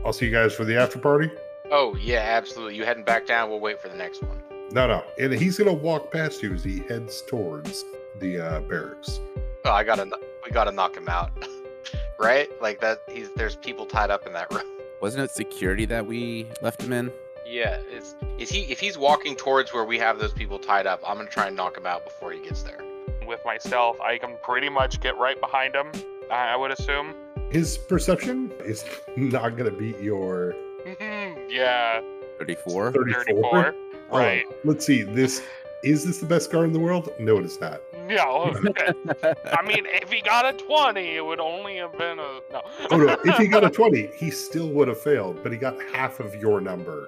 I'll see you guys for the after party. Oh yeah, absolutely. You heading back down? We'll wait for the next one. No, no. And he's gonna walk past you as he heads towards the uh, barracks. Oh, I gotta, we gotta knock him out, right? Like that. He's there's people tied up in that room. Wasn't it security that we left him in? Yeah, is is he? If he's walking towards where we have those people tied up, I'm gonna try and knock him out before he gets there. with myself, I can pretty much get right behind him. I I would assume. His perception is not gonna beat your mm-hmm, yeah, 34? 34. 34. Oh, Right. let's see. This is this the best car in the world? No, it is not. No. I mean, if he got a 20, it would only have been a. No. Oh no! If he got a twenty, he still would have failed, but he got half of your number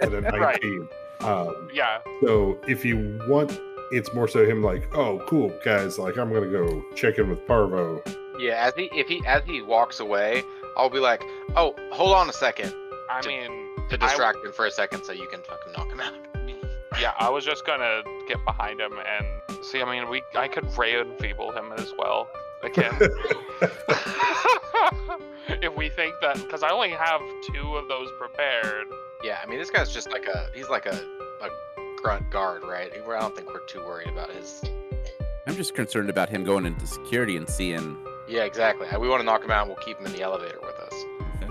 at a Right. nineteen. Um, yeah. so if you want, it's more so him like, oh, cool guys, like I'm gonna go check in with Parvo. Yeah, as he if he as he walks away, I'll be like, oh, hold on a second I To- mean, to I- distract him for a second so you can fucking knock him out. Yeah, I was just gonna get behind him and see. I mean, we I could ray enfeeble him as well. Again, if we think that, because I only have two of those prepared. Yeah, I mean this guy's just like a he's like a, a grunt guard, right? I don't think we're too worried about his. I'm just concerned about him going into security and seeing. Yeah, exactly. We want to knock him out. and We'll keep him in the elevator with us.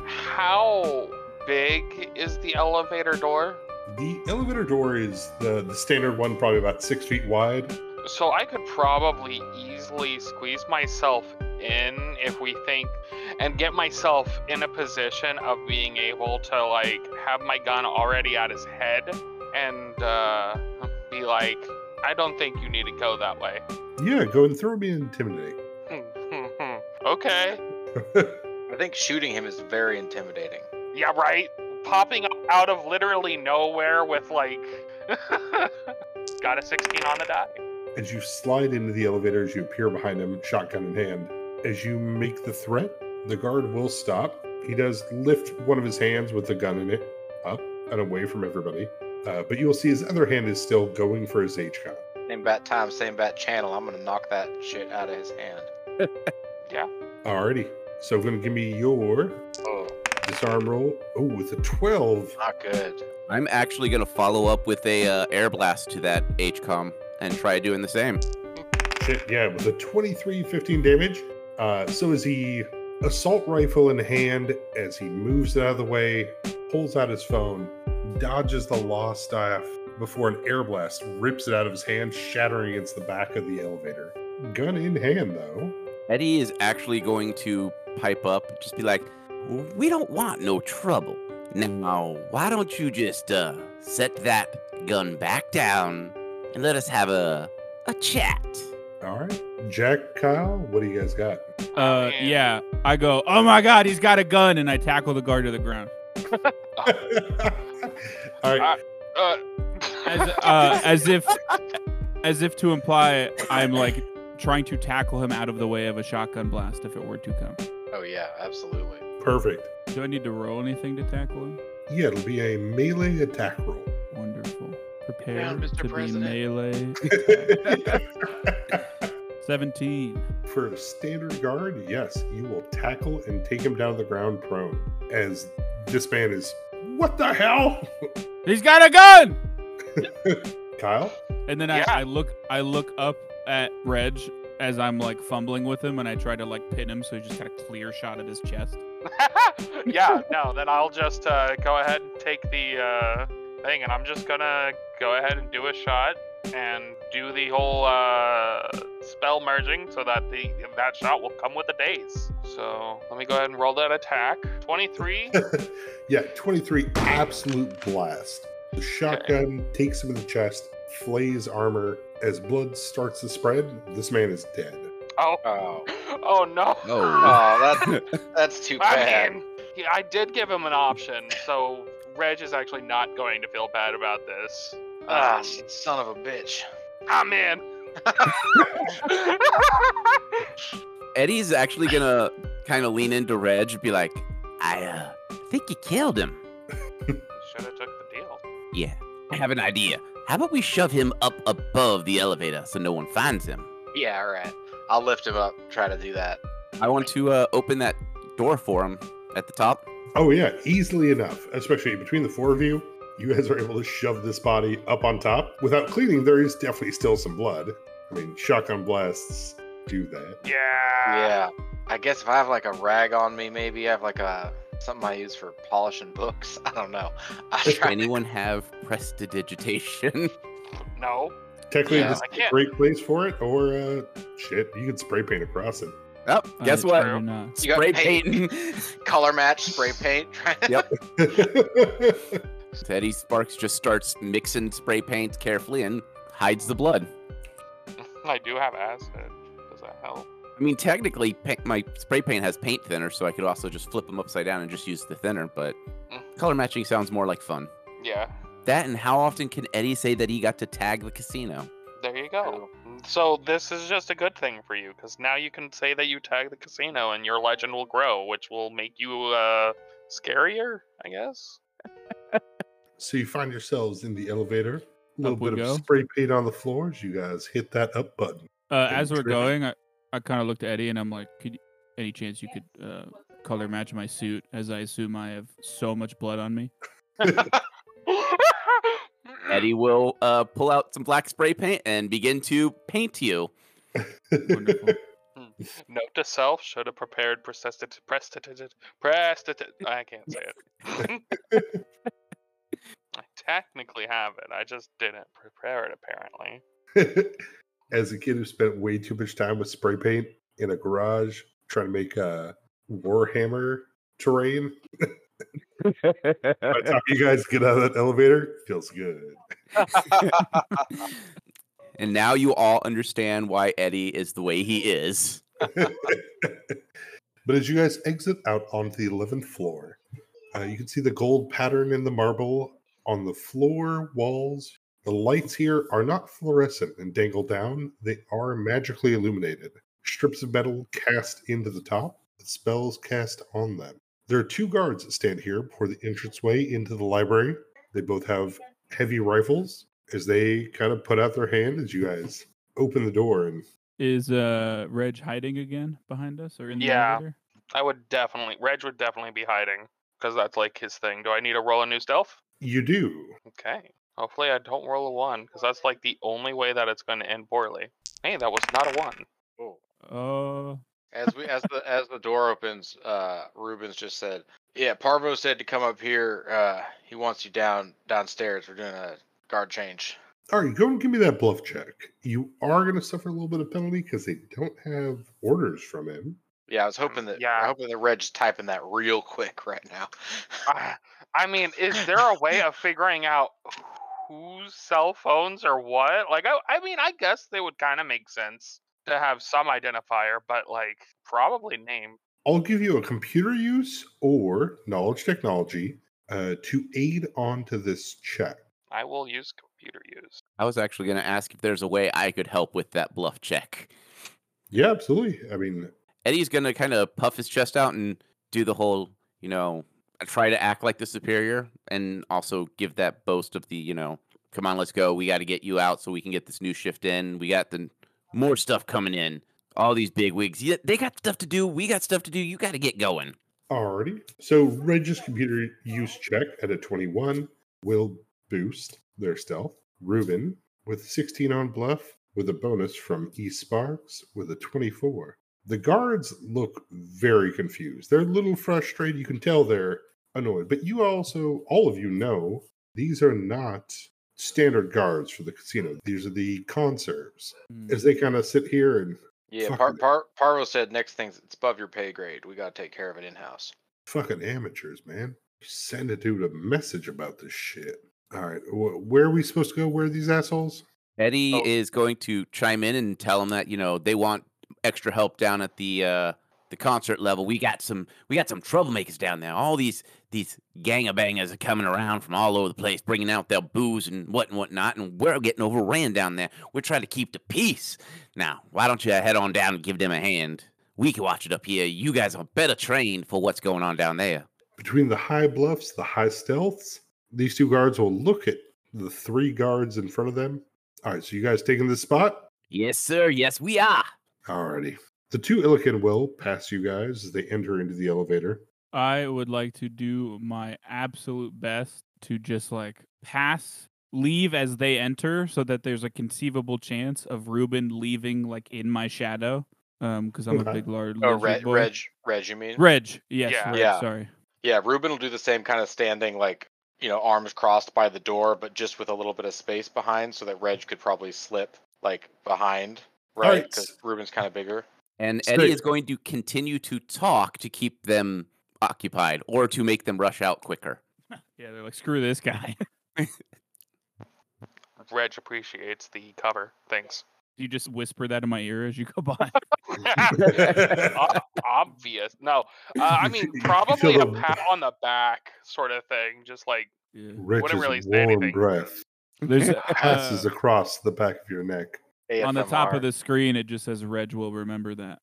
How big is the elevator door? The elevator door is the the standard one, probably about six feet wide. So I could probably easily squeeze myself in if we think and get myself in a position of being able to like have my gun already at his head and uh, be like, I don't think you need to go that way. Yeah, go and throw me intimidating. okay. I think shooting him is very intimidating. Yeah, right. Popping up out of literally nowhere with like got a 16 on the die. As you slide into the elevator, as you appear behind him, shotgun in hand, as you make the threat, the guard will stop. He does lift one of his hands with the gun in it up and away from everybody. Uh, but you'll see his other hand is still going for his HCOM. Same bat time, same bat channel. I'm gonna knock that shit out of his hand. Yeah. Alrighty. So going to give me your Disarm roll. Oh, with a 12. not good. I'm actually gonna follow up with a uh, air blast to that HCOM and try doing the same. Shit, yeah, with a 23, 15 damage. Uh, so as he assault rifle in hand, as he moves it out of the way, pulls out his phone, dodges the law staff before an air blast rips it out of his hand, shattering against the back of the elevator. Gun in hand, though. Eddie is actually going to pipe up, just be like, "We don't want no trouble. Now, why don't you just uh set that gun back down and let us have a a chat?" All right. Jack, Kyle, what do you guys got? Uh, yeah. I go, oh my god, he's got a gun, and I tackle the guard to the ground. All right. Uh, As, uh, as if, as if to imply I'm like trying to tackle him out of the way of a shotgun blast if it were to come. Oh yeah, absolutely. Perfect. Do I need to roll anything to tackle him? Yeah, it'll be a melee attack roll. Wonderful. Prepare Mr. to be melee. 17. For a standard guard, yes, you will tackle and take him down to the ground prone. As this man is, what the hell? He's got a gun! Kyle? And then Yeah. I, I look I look up at Reg as I'm like fumbling with him and I try to like pin him so he just got a clear shot at his chest. yeah, no, then I'll just uh, go ahead and take the uh, thing, and I'm just gonna go ahead and do a shot and do the whole uh, spell merging so that the that shot will come with the daze. So let me go ahead and roll that attack. 23. yeah, 23 absolute blast. The shotgun takes him in the chest, flays armor. As blood starts to spread, this man is dead. Oh, Oh, oh no. Oh. oh, that that's too bad. I bad. mean, yeah, I did give him an option, so Reg is actually not going to feel bad about this. Ah, Um, son of a bitch. I'm in. Eddie's actually gonna kind of lean into Reg and be like, "I uh, think you killed him." Should have took the deal. Yeah, I have an idea. How about we shove him up above the elevator so no one finds him? Yeah, all right. I'll lift him up. Try to do that. I want to uh, open that door for him at the top. Oh, yeah, easily enough, especially between the four of you. You guys are able to shove this body up on top without cleaning. There is definitely still some blood. I mean, shotgun blasts do that. Yeah. Yeah. I guess if I have like a rag on me, maybe I have like a something I use for polishing books. I don't know. I Does try. anyone have prestidigitation? No. Technically, Yeah, this is a great place for it, or uh, shit, you can spray paint across it. oh, guess what? try to not. You got Spray paint. Color match, spray paint. Yep. Eddie Sparks just starts mixing spray paint carefully and hides the blood. I do have acid. Does that help? I mean, technically, pa- my spray paint has paint thinner, so I could also just flip them upside down and just use the thinner. But Mm. color matching sounds more like fun. Yeah. That and how often can Eddie say that he got to tag the casino? There you go. So this is just a good thing for you because now you can say that you tag the casino and your legend will grow, which will make you uh scarier, I guess. so you find yourselves in the elevator. A little Up we bit of spray paint on the floors. You guys hit that up button. Uh, as we're tricky. going, I, I kind of looked at Eddie and I'm like, could any chance you could uh, color match my suit as I assume I have so much blood on me? Eddie will uh, pull out some black spray paint and begin to paint you. Wonderful. Note to self: should have prepared prestit prestit prestit. I can't say it. I technically have it. I just didn't prepare it. Apparently. As a kid who spent way too much time with spray paint in a garage trying to make a Warhammer terrain, by time you guys get out of that elevator, feels good. and now you all understand why Eddie is the way he is. but as you guys exit out onto the 11th floor, Uh, you can see the gold pattern in the marble on the floor, walls. The lights here are not fluorescent and dangle down, they are magically illuminated. Strips of metal cast into the top, with spells cast on them. There are two guards that stand here before the entranceway into the library. They both have heavy rifles as they kind of put out their hand as you guys open the door and Is uh Reg hiding again behind us or in the Yeah. elevator? I would definitely. Reg would definitely be hiding because that's like his thing. Do I need to roll a new stealth? you do. Okay. Hopefully I don't roll a one because that's like the only way that it's going to end poorly. Hey, that was not a one. Oh. Uh As we as the as the door opens, uh Rubens just said, Yeah, Parvo said to come up here. Uh he wants you down downstairs. We're doing a guard change. All right, go and give me that bluff check. You are going to suffer a little bit of penalty because they don't have orders from him. Yeah, I was hoping that Yeah. I'm hoping that Reg's typing that real quick right now. Ah, I mean, is there a way of figuring out whose cell phones or what? Like, I, I mean, I guess they would kind of make sense to have some identifier, but like probably name. I'll give you a computer use or knowledge technology uh, to aid onto this check. I will use computer use. I was actually going to ask if there's a way I could help with that bluff check. Yeah, absolutely. I mean, Eddie's going to kind of puff his chest out and do the whole, you know, try to act like the superior and also give that boast of the, you know, come on, let's go. We got to get you out so we can get this new shift in. We got the more stuff coming in. All these big wigs, they got stuff to do. We got stuff to do. You got to get going. alrighty. So Reg's computer use check at a 21 will boost their stealth. Ruben with 16 on bluff with a bonus from E Sparks with a 24. The guards look very confused. They're a little frustrated. You can tell they're annoyed. But you also, all of you know, these are not standard guards for the casino. These are the conserves. hmm. As they kind of sit here and Yeah, Par- Par- Parvo said next thing's it's above your pay grade. We gotta take care of it in house. fucking amateurs, man. Send a dude a message about this shit. All right, wh- where are we supposed to go? Where are these assholes? Eddie Oh. is going to chime in and tell them that you know they want extra help down at the uh, the concert level. We got some we got some troublemakers down there. All these these gang of bangers are coming around from all over the place, bringing out their booze and what and whatnot, and we're getting overran down there. We're trying to keep the peace. Now, why don't you head on down and give them a hand? We can watch it up here. You guys are better trained for what's going on down there. Between the high bluffs, the high stealths, these two guards will look at the three guards in front of them. All right, so you guys taking this spot? Yes, sir. Yes, we are. Alrighty. The two Illican will pass you guys as they enter into the elevator. I would like to do my absolute best to just like pass leave as they enter so that there's a conceivable chance of Ruben leaving like in my shadow. Um, because I'm Okay. a big large Oh, Reg, boy. Reg, Reg, you mean? Reg, yes, Yeah. Reg, Yeah. sorry. Yeah, Ruben will do the same kind of standing, like you know, arms crossed by the door, but just with a little bit of space behind, so that Reg could probably slip like behind, right? Alright. Because Ruben's kind of bigger. And Eddie is going to continue to talk to keep them occupied or to make them rush out quicker. Yeah, they're like, screw this guy. Reg appreciates the cover. Thanks. you just whisper that in my ear as you go by. O- Obvious. No, uh, I mean probably a pat on the back sort of thing. Just like Yeah. Rich's really say warm anything. breath There's passes uh, across the back of your neck. on the top of the screen it just says Reg will remember that.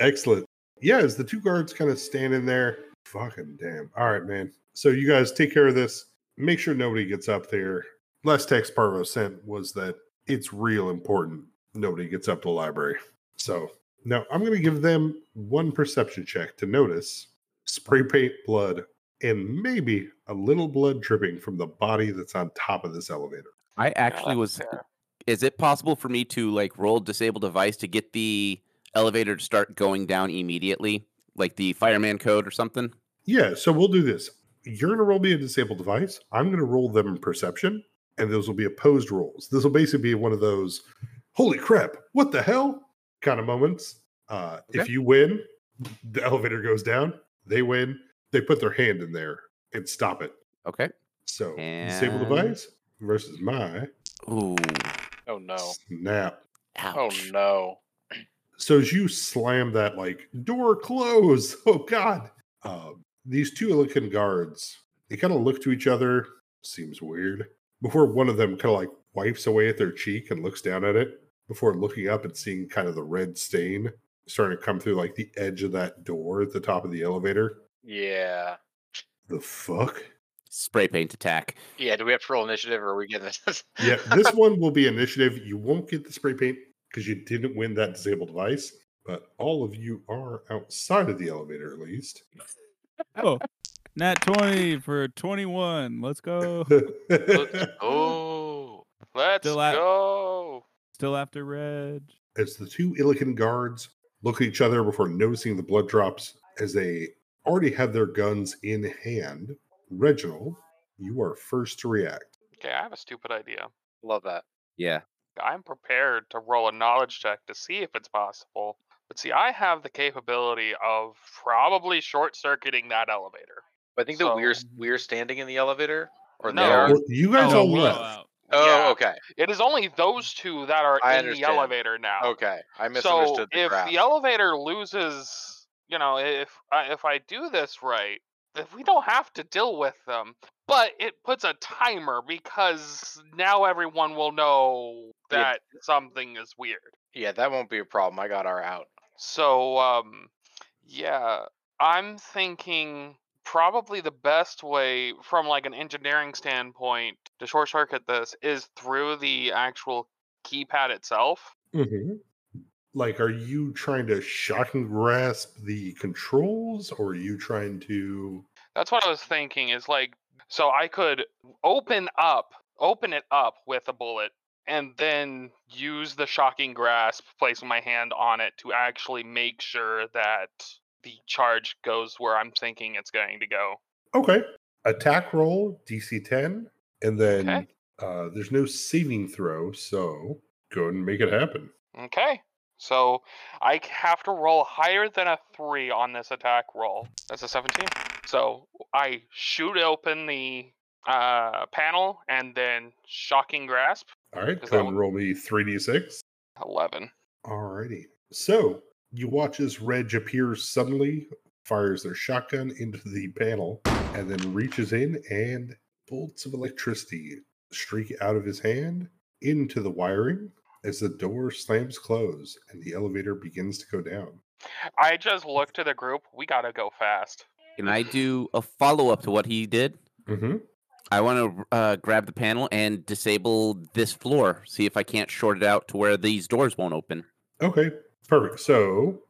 Excellent. Yeah, as the two guards kind of stand in there, fucking damn. All right, man. So you guys take care of this. Make sure nobody gets up there. Last text Parvo sent was that it's real important nobody gets up to the library. So now I'm going to give them one perception check to notice spray paint blood and maybe a little blood dripping from the body that's on top of this elevator. I actually was. Is it possible for me to like roll disable device to get the elevator to start going down immediately, like the fireman code or something? Yeah, so we'll do this. You're going to roll me a disabled device. I'm going to roll them perception, and those will be opposed rolls. This will basically be one of those, holy crap, what the hell kind of moments. Uh, If you win, the elevator goes down. They win. They put their hand in there and stop it. Okay. So disabled And- device versus my Ooh. Oh no! snap. Ouch. Oh no! So as you slam that like door close, oh god, um, these two Illican guards they kind of look to each other. Seems weird. Before one of them kind of like wipes away at their cheek and looks down at it before looking up and seeing kind of the red stain starting to come through like the edge of that door at the top of the elevator. Yeah. The fuck? Spray paint attack. Yeah. Do we have to roll initiative or are we getting this? Yeah, this one will be initiative. You won't get the spray paint because you didn't win that disabled device, but all of you are outside of the elevator at least. Oh, nat 20 for 21. Let's go. Let's go. Let's Still at- go. Still after Reg. as the two Illican guards look at each other before noticing the blood drops as they already have their guns in hand, Reginald, you are first to react. Okay, I have a stupid idea. Love that. Yeah. I'm prepared to roll a knowledge check to see if it's possible. But see, I have the capability of probably short circuiting that elevator. I think that we're we're standing in the elevator or there. No. they are. Well, you guys Oh, all we're left. out. Oh, Yeah. okay. It is only those two that are I in the elevator now. Okay. I So misunderstood the if graph. the elevator loses, you know, if I, if I do this right, if we don't have to deal with them, but it puts a timer because now everyone will know Yeah. that something is weird. yeah, that won't be a problem. I got our out. So um yeah, I'm thinking probably the best way from like an engineering standpoint to short circuit this is through the actual keypad itself. Mhm. Like, are you trying to shock and grasp the controls, or are you trying to? That's what I was thinking is like so I could open up open it up with a bullet and then use the shocking grasp placing my hand on it to actually make sure that the charge goes where I'm thinking it's going to go. Okay, attack roll DC ten, and then Okay. uh, there's no saving throw, so go ahead and make it happen. Okay. So I have to roll higher than a three on this attack roll. That's a 17. So I shoot open the uh, panel and then shocking grasp. All right, go and roll me three d six. 11. Alrighty. So you watch as Reg appears suddenly, fires their shotgun into the panel, and then reaches in and bolts of electricity streak out of his hand into the wiring as the door slams closed and the elevator begins to go down. I just look to the group. We gotta go fast. Can I do a follow up to what he did? Mm-hmm. I want to uh, grab the panel and disable this floor. See if I can't short it out to where these doors won't open. Okay, perfect. So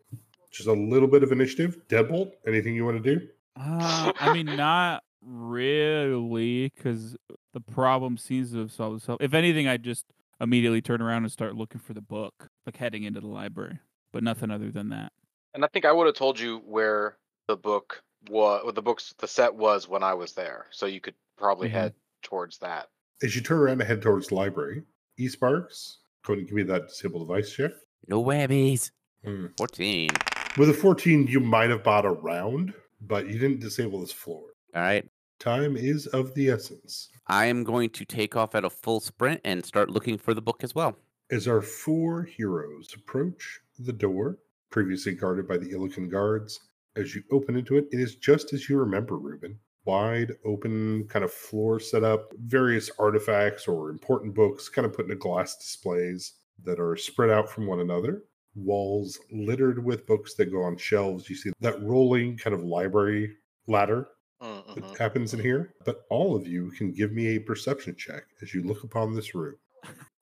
just a little bit of initiative. Deadbolt, anything you want to do? Uh, I mean, not really, because the problem seems to have solved itself. If anything, I just immediately turn around and start looking for the book, like heading into the library, but nothing other than that. And I think I would have told you where the book was, the books, the set was when I was there, so you could probably Mhm. head towards that. As you turn around and head towards the library, E Sparks, go ahead and give me that disable device check. No whammies. Hmm. 14. With a 14, you might have bought a round, but you didn't disable this floor. All right. Time is of the essence. I am going to take off at a full sprint and start looking for the book as well. As our four heroes approach the door, previously guarded by the Illican guards, as you open into it, it is just as you remember, Ruben. Wide open, kind of floor setup, various artifacts or important books kind of put into glass displays that are spread out from one another. Walls littered with books that go on shelves. You see that rolling kind of library ladder Mm-hmm. that happens in here. But all of you can give me a perception check as you look upon this room.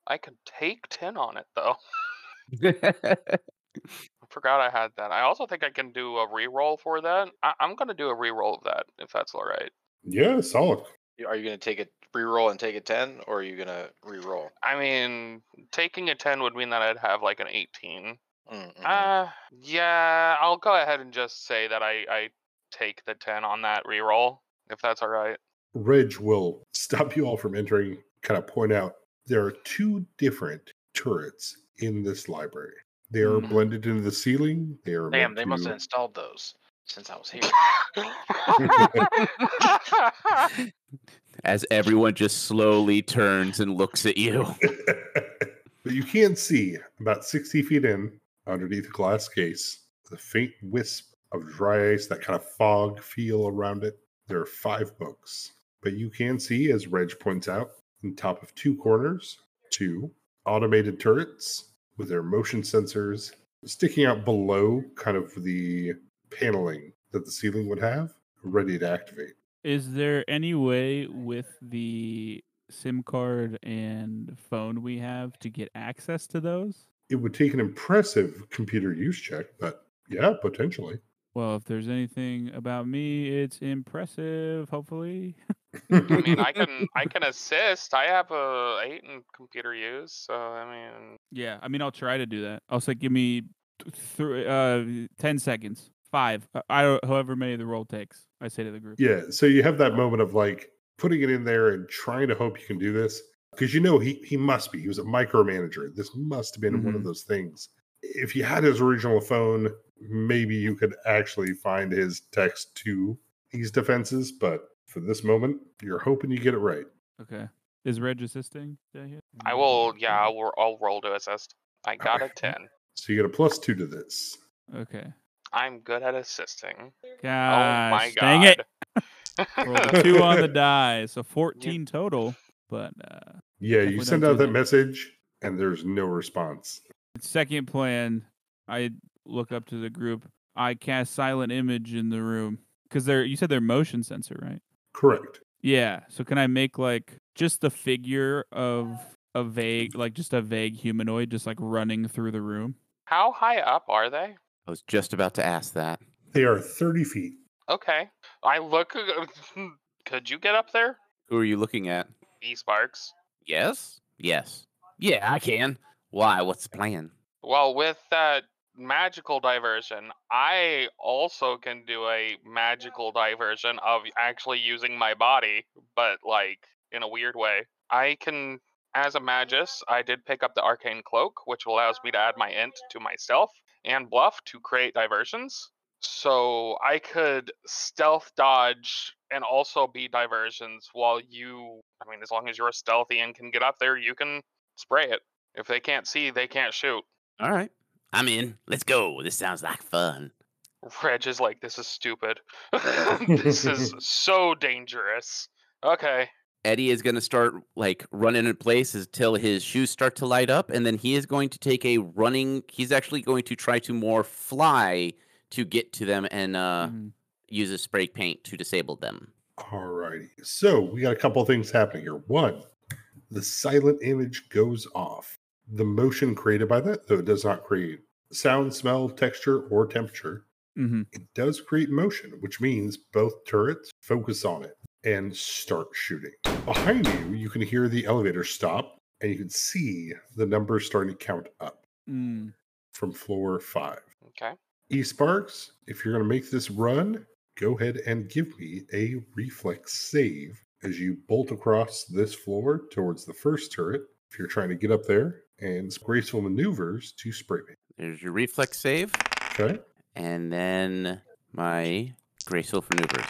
I can take 10 on it though. I forgot I had that. I also think I can do a re-roll for that. I- I'm gonna do a re-roll of that if that's all right. Yeah, solid. Are you going to take a re-roll and take a ten, or are you going to re-roll? I mean, taking a 10 would mean that I'd have like an 18. Mm-hmm. Uh, yeah, I'll go ahead and just say that I, I take the 10 on that re-roll, if that's all right. Reg will stop you all from entering, kind of point out there are two different turrets in this library. They are Mhm. blended into the ceiling. They are Damn, meant they must have installed those since I was here. As everyone just slowly turns and looks at you. but you can see about 60 feet in underneath the glass case, the faint wisp of dry ice, that kind of fog feel around it. There are five books, but you can see, as Reg points out, in top of two corners, two automated turrets with their motion sensors sticking out below kind of the paneling that the ceiling would have, ready to activate. Is there any way with the SIM card and phone we have to get access to those? It would take an impressive computer use check, but yeah, potentially. Well, if there's anything about me, it's impressive. Hopefully, I mean, I can I can assist. I have a eight in computer use, so I mean, yeah. I mean, I'll try to do that. I'll say, give me th- three, uh, ten seconds, five, uh, I however many the roll takes. I say to the group. Yeah, so you have that moment of like putting it in there and trying to hope you can do this because you know he he must be. He was a micromanager. This must have been one of Mhm. those things. If you had his original phone, maybe you could actually find his text to these defenses. But for this moment, you're hoping you get it right. Okay. Is Reg assisting? Did I? I will. Yeah, I'll, I'll roll to assist. I got a ten. So you get a plus two to this. Okay. I'm good at assisting. Gosh, oh my god! dang it! Rolled two on the die, so fourteen total. But uh, Yeah, you send out that that. message and there's no response. second plan, I look up to the group. I cast silent image in the room because they're. You said they're motion sensor, right? Correct. Yeah. So can I make like just the figure of a vague, like just a vague humanoid, just like running through the room? How high up are they? I was just about to ask that. They are 30 feet. Okay. I look. Could you get up there, Who are you looking at? E Sparks? Yes? Yes. Yeah, I can. Why? What's the plan? Well, with that magical diversion, I also can do a magical diversion of actually using my body, but like in a weird way. I can, as a magus, I did pick up the arcane cloak, which allows me to add my int to myself and bluff to create diversions. So I could stealth dodge and also be diversions while you, I mean, as long as you're stealthy and can get up there, you can spray it. If they can't see, they can't shoot. All right. I'm in. Let's go. This sounds like fun. Reg is like, this is stupid. this is so dangerous. Okay. Eddie is going to start like running in place until his shoes start to light up, and then he is going to take a running. He's actually going to try to more fly to get to them and uh, Mhm. use a spray paint to disable them. All righty. So we got a couple of things happening here. One, the silent image goes off. The motion created by that, though it does not create sound, smell, texture, or temperature, Mhm. it does create motion, which means both turrets focus on it and start shooting. Behind you, you can hear the elevator stop and you can see the numbers starting to count up Mm. from floor five. Okay. E Sparks, if you're going to make this run, go ahead and give me a reflex save as you bolt across this floor towards the first turret. If you're trying to get up there, and graceful maneuvers to spray paint. There's your reflex save, Okay. and then my graceful maneuvers.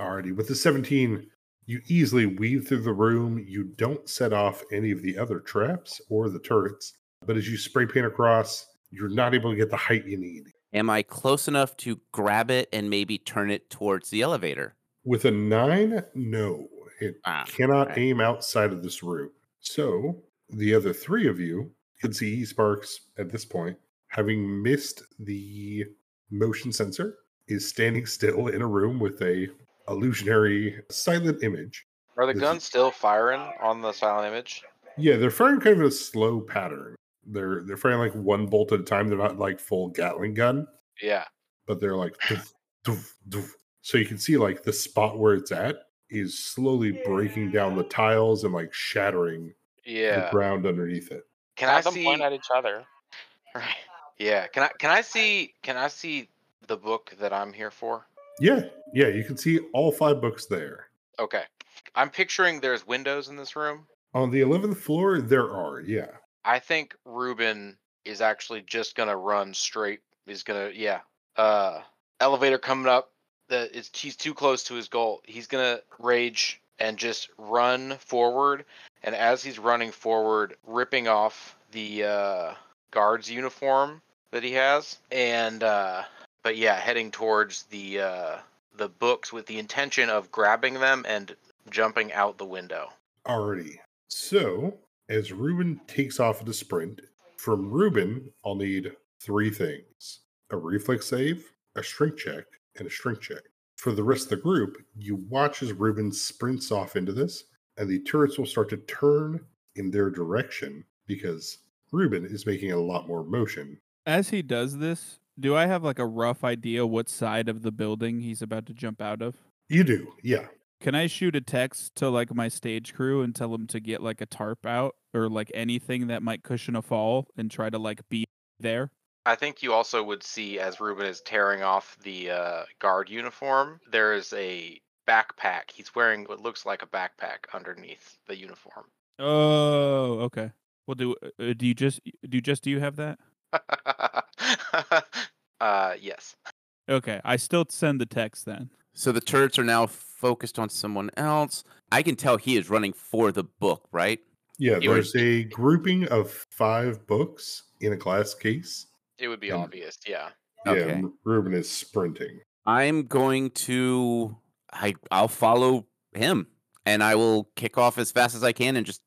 Alrighty. With the 17, you easily weave through the room. You don't set off any of the other traps or the turrets. But as you spray paint across, you're not able to get the height you need. Am I close enough to grab it and maybe turn it towards the elevator? With a nine, no. It Ah, cannot okay. aim outside of this room. So the other three of you can see E Sparks at this point, having missed the motion sensor, is standing still in a room with a illusionary silent image. Are the This is- guns still firing on the silent image? Yeah, they're firing kind of a slow pattern. They're they're firing like one bolt at a time. They're not like full Gatling gun, Yeah. but they're like doof, doof, doof. so you can see like the spot where it's at is slowly breaking down the tiles and like shattering the Yeah. ground underneath it. Can I Have them see? point at each other. Right. Yeah. Can I? Can I see? Can I see the book that I'm here for? Yeah, yeah, you can see all five books there. Okay. I'm picturing there's windows in this room. On the eleventh floor, there are yeah. I think Ruben is actually just gonna run straight. He's gonna yeah. Uh elevator coming up. The it's he's too close to his goal. He's gonna rage and just run forward. And as he's running forward, ripping off the uh guard's uniform that he has, and uh, but yeah, heading towards the uh, the books with the intention of grabbing them and jumping out the window. Alrighty. So, as Ruben takes off a sprint, from Ruben, I'll need three things a reflex save, a strength check, and a strength check. For the rest of the group, you watch as Ruben sprints off into this, and the turrets will start to turn in their direction because Ruben is making a lot more motion. As he does this, do I have like a rough idea what side of the building he's about to jump out of? You do, yeah. Can I shoot a text to like my stage crew and tell them to get like a tarp out or like anything that might cushion a fall and try to like be there? I think you also would see as Ruben is tearing off the uh, guard uniform, there is a backpack. He's wearing what looks like a backpack underneath the uniform. Oh, okay. Well, do uh, do you just do you just do you have that? uh, yes. Okay, I still send the text then. So the turrets are now focused on someone else. I can tell he is running for the book, right? Yeah, You would- there's a grouping of five books in a glass case. It would be And- obvious, yeah. Yeah, Okay. Ruben is sprinting. I'm going to I I'll follow him and I will kick off as fast as I can and just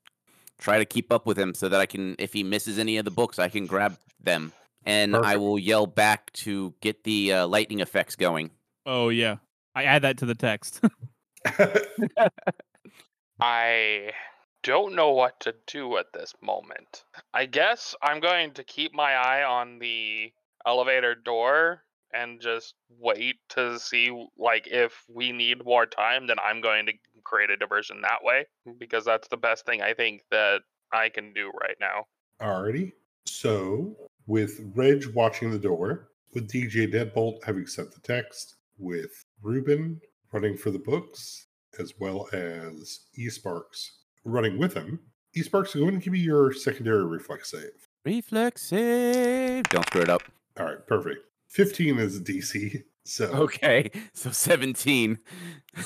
try to keep up with him so that I can if he misses any of the books I can grab them and I will yell back to get the uh, lightning effects going. Oh yeah, I add that to the text. I don't know what to do at this moment. I guess I'm going to keep my eye on the elevator door and just wait to see like if we need more time then I'm going to create a diversion that way because that's the best thing I think that I can do right now. Alrighty. So, with Reg watching the door, with DJ Deadbolt having sent the text, with Ruben running for the books, as well as E Sparks running with him, E Sparks, go ahead and give me your secondary reflex save. Reflex save. Don't screw it up. All right, perfect. 15 is DC. So, Okay. So 17.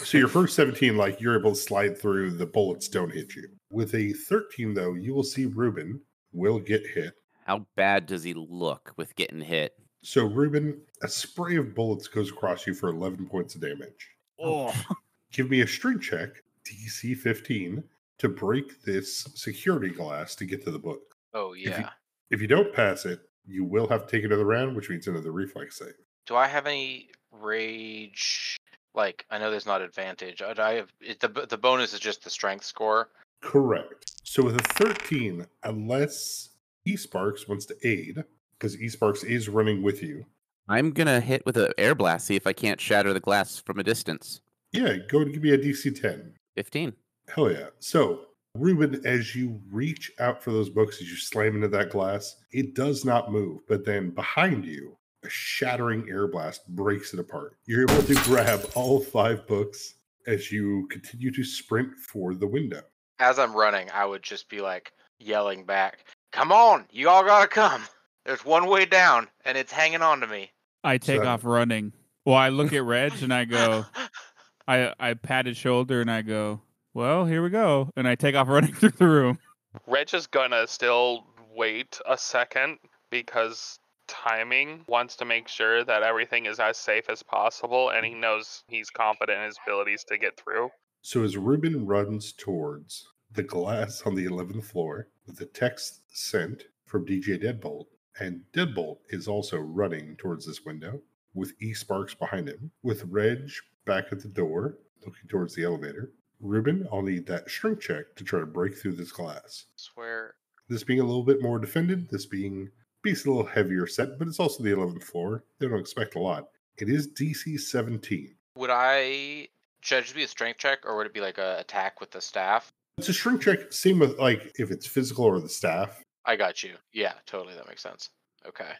so your first 17, like you're able to slide through, the bullets don't hit you. With a 13, though, you will see Ruben will get hit. How bad does he look with getting hit? So, Ruben, a spray of bullets goes across you for 11 points of damage. oh, oh. Give me a strength check, DC 15, to break this security glass to get to the book. Oh you- yeah. If you don't pass it, you will have to take another round, which means another reflex save. Do I have any rage? Like I know there's not advantage. I have it, the the bonus is just the strength score. Correct. So, with a 13, unless E Sparks wants to aid, because E Sparks is running with you, I'm going to hit with an air blast, see if I can't shatter the glass from a distance. yeah, go and give me a DC 10. 15. Hell yeah. So, Ruben, as you reach out for those books, as you slam into that glass, it does not move. But then behind you, a shattering air blast breaks it apart. You're able to grab all five books as you continue to sprint for the window. As I'm running, I would just be like yelling back, "Come on, you all gotta come! There's one way down, and it's hanging on to me." I take So- off running. Well, I look at Reg and I go, I I pat his shoulder and I go, well, here we go, and I take off running through the room. Reg is gonna still wait a second because timing wants to make sure that everything is as safe as possible and he knows he's confident in his abilities to get through. So, as Ruben runs towards the glass on the 11th floor with the text sent from DJ Deadbolt, and Deadbolt is also running towards this window with E Sparks behind him, with Reg back at the door looking towards the elevator. Ruben, I'll need that strength check to try to break through this glass. Swear. This being a little bit more defended, this being being a little heavier set, but it's also the 11th floor. They don't expect a lot. It is DC 17. Would I should it just be a strength check, or would it be like a attack with the staff? It's a strength check, same with like if it's physical or the staff. I got you. Yeah, totally. That makes sense. Okay.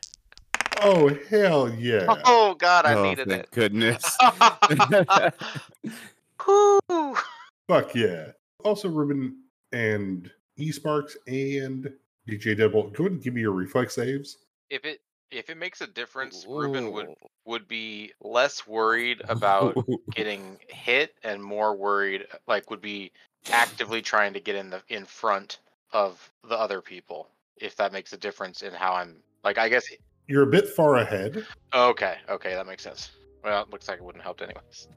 Oh hell yeah! Oh God, I oh, needed thank it. goodness. Whew. Fuck yeah! Also, Ruben and E Sparks and DJ Deadbolt, go ahead and give me your reflex saves. if it if it makes a difference, Ruben would would be less worried about getting hit and more worried like would be actively trying to get in the in front of the other people if that makes a difference in how I'm like. I guess. You're a bit far ahead. Okay, okay, that makes sense. Well, it looks like it wouldn't help anyways.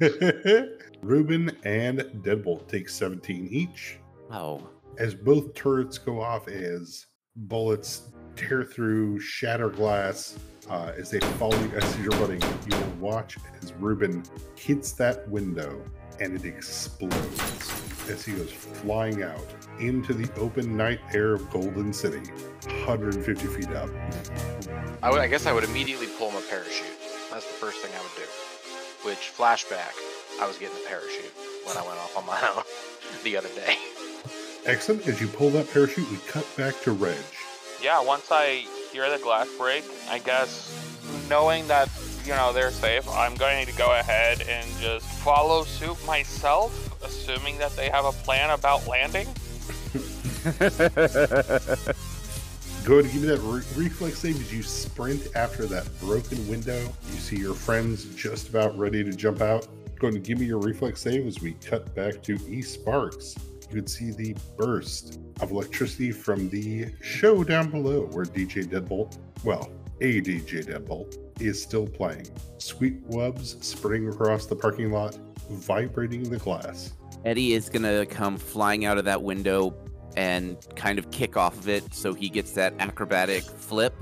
Ruben and Deadbolt take 17 each. Oh, as both turrets go off as bullets tear through, shatter glass. Uh, as they follow you as you're running, you will watch as Ruben hits that window and it explodes as he goes flying out into the open night air of Golden City, 150 feet up. I, would, I guess I would immediately pull my parachute. That's the first thing I would do. Which flashback, I was getting a parachute when I went off on my own the other day. Excellent. As you pull that parachute, we cut back to Reg. Yeah, once I hear the glass break, I guess knowing that, you know, they're safe, I'm going to go ahead and just follow suit myself, assuming that they have a plan about landing. Go ahead and give me that re- reflex save as you sprint after that broken window. You see your friends just about ready to jump out. Go ahead and give me your reflex save as we cut back to E Sparks. You can see the burst of electricity from the show down below where DJ Deadbolt, well, a DJ Deadbolt, is still playing. Sweet webs spreading across the parking lot, vibrating the glass. Eddie is gonna come flying out of that window and kind of kick off of it so he gets that acrobatic flip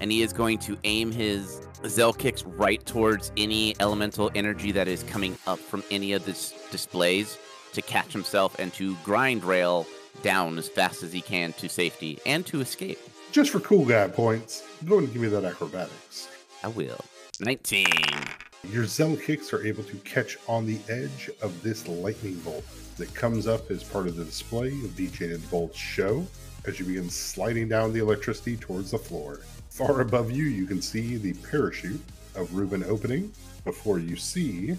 and he is going to aim his Zell kicks right towards any elemental energy that is coming up from any of the s- displays to catch himself and to grind rail down as fast as he can to safety and to escape. Just for cool guy points, go ahead and give me that acrobatics. I will. 19. Your Zell kicks are able to catch on the edge of this lightning bolt that comes up as part of the display of DJ and Bolt's show as you begin sliding down the electricity towards the floor. Far above you, you can see the parachute of Ruben opening before you see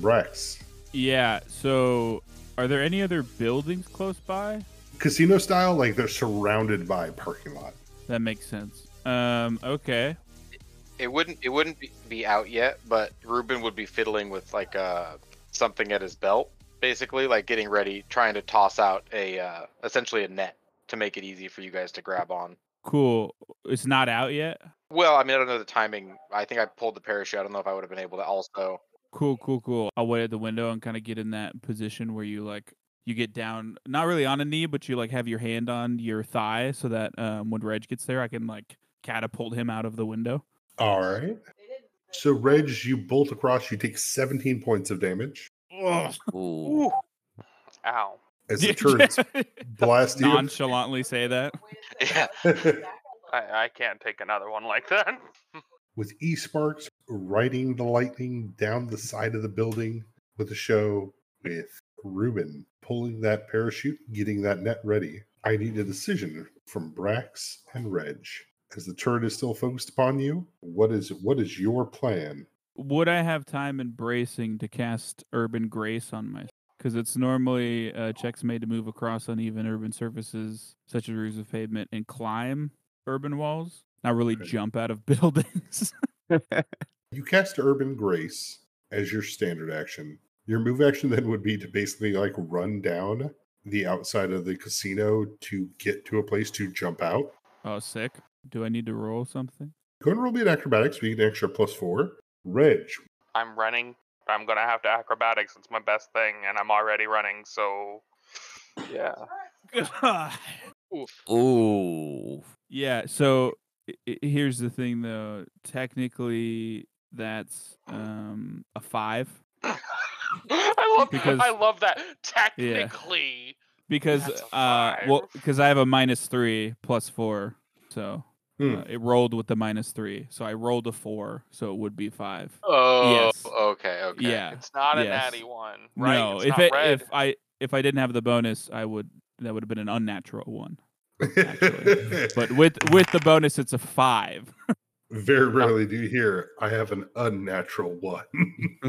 Brax. Yeah. So, are there any other buildings close by? Casino style, like they're surrounded by parking lot. That makes sense. Um. Okay. It wouldn't it wouldn't be, be out yet, but Ruben would be fiddling with like uh something at his belt, basically, like getting ready, trying to toss out a uh, essentially a net to make it easy for you guys to grab on. Cool. It's not out yet. Well, I mean, I don't know the timing. I think I pulled the parachute. I don't know if I would have been able to also. Cool. Cool. Cool. I'll wait at the window and kind of get in that position where you like you get down, not really on a knee, but you like have your hand on your thigh so that um, when Reg gets there, I can like catapult him out of the window. All right. So, Reg, you bolt across, you take 17 points of damage Ooh. Ooh. Ow. as the turrets blast you. Nonchalantly say that. Yeah. I, I can't take another one like that. with E Sparks riding the lightning down the side of the building with the show, with Ruben pulling that parachute, getting that net ready. I need a decision from Brax and Reg. As the turret is still focused upon you, what is what is your plan? Would I have time in bracing to cast Urban Grace on myself? Because it's normally uh, checks made to move across uneven urban surfaces, such as roofs of pavement, and climb urban walls. Not really Okay. jump out of buildings. You cast Urban Grace as your standard action. Your move action then would be to basically like run down the outside of the casino to get to a place to jump out. oh, sick. Do I need to roll something? Go and roll me an acrobatics. We get an extra plus four. Reg, I'm running. I'm gonna have to acrobatics. It's my best thing, and I'm already running. So, yeah. Oof. Ooh. yeah. So i- i- here's the thing, though. Technically, that's um, a five I love. Because- I love that. Technically, because uh, well, because I have a minus three plus four, so Hmm. uh, it rolled with the minus three. So I rolled a four, so it would be five. Oh. Yes. Okay. Okay. Yeah. it's not a yes. natty one, right? No, It's if not it, red. if I if I didn't have the bonus, I would that would have been an unnatural one. Actually. But with with the bonus, it's a five. Very rarely do you hear, I have an unnatural one.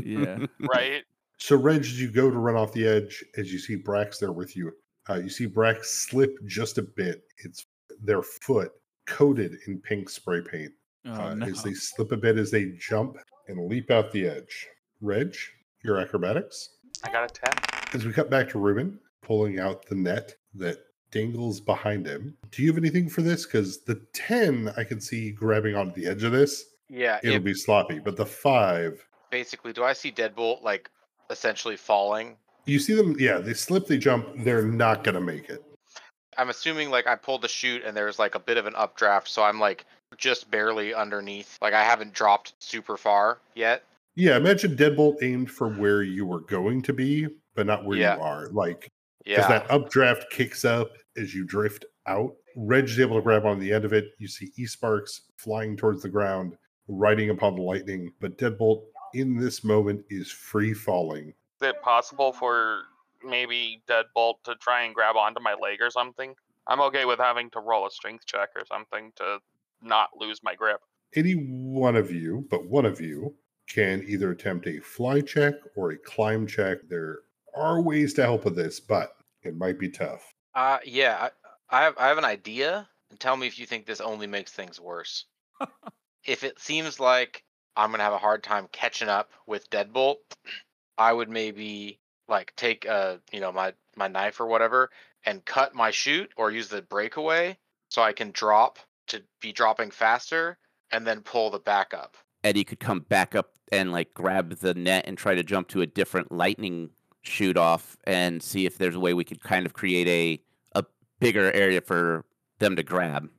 yeah. right? so, Reg, as you go to run off the edge, as you see Brax there with you, uh, you see Brax slip just a bit. It's their foot coated in pink spray paint. Oh, uh, no. As they slip a bit as they jump and leap out the edge. Reg, your acrobatics. I got a ten. As we cut back to Ruben, pulling out the net that dangles behind him. Do you have anything for this? Because the 10, I can see grabbing onto the edge of this. Yeah. It'll It, be sloppy. But the 5, basically, do I see Deadbolt like essentially falling? you see them, yeah, they slip, they jump. They're not going to make it. I'm assuming like I pulled the chute and there's like a bit of an updraft, so I'm like just barely underneath. Like I haven't dropped super far yet. Yeah, imagine Deadbolt aimed for where you were going to be, but not where Yeah. you are. Like, because Yeah. that updraft kicks up as you drift out. Reg is able to grab on the end of it. You see E Sparks flying towards the ground, riding upon the lightning. But Deadbolt in this moment is free falling. Is it possible for maybe Deadbolt to try and grab onto my leg or something? I'm okay with having to roll a strength check or something to not lose my grip. Any one of you, but one of you, can either attempt a fly check or a climb check. There are ways to help with this, but it might be tough. Uh yeah, I, I have I have an idea. And tell me if you think this only makes things worse. if it seems like I'm gonna have a hard time catching up with Deadbolt, I would maybe like take uh you know my my knife or whatever and cut my chute or use the breakaway so I can drop to be dropping faster and then pull the back up. Eddie could come back up and like grab the net and try to jump to a different lightning shoot off and see if there's a way we could kind of create a a bigger area for them to grab.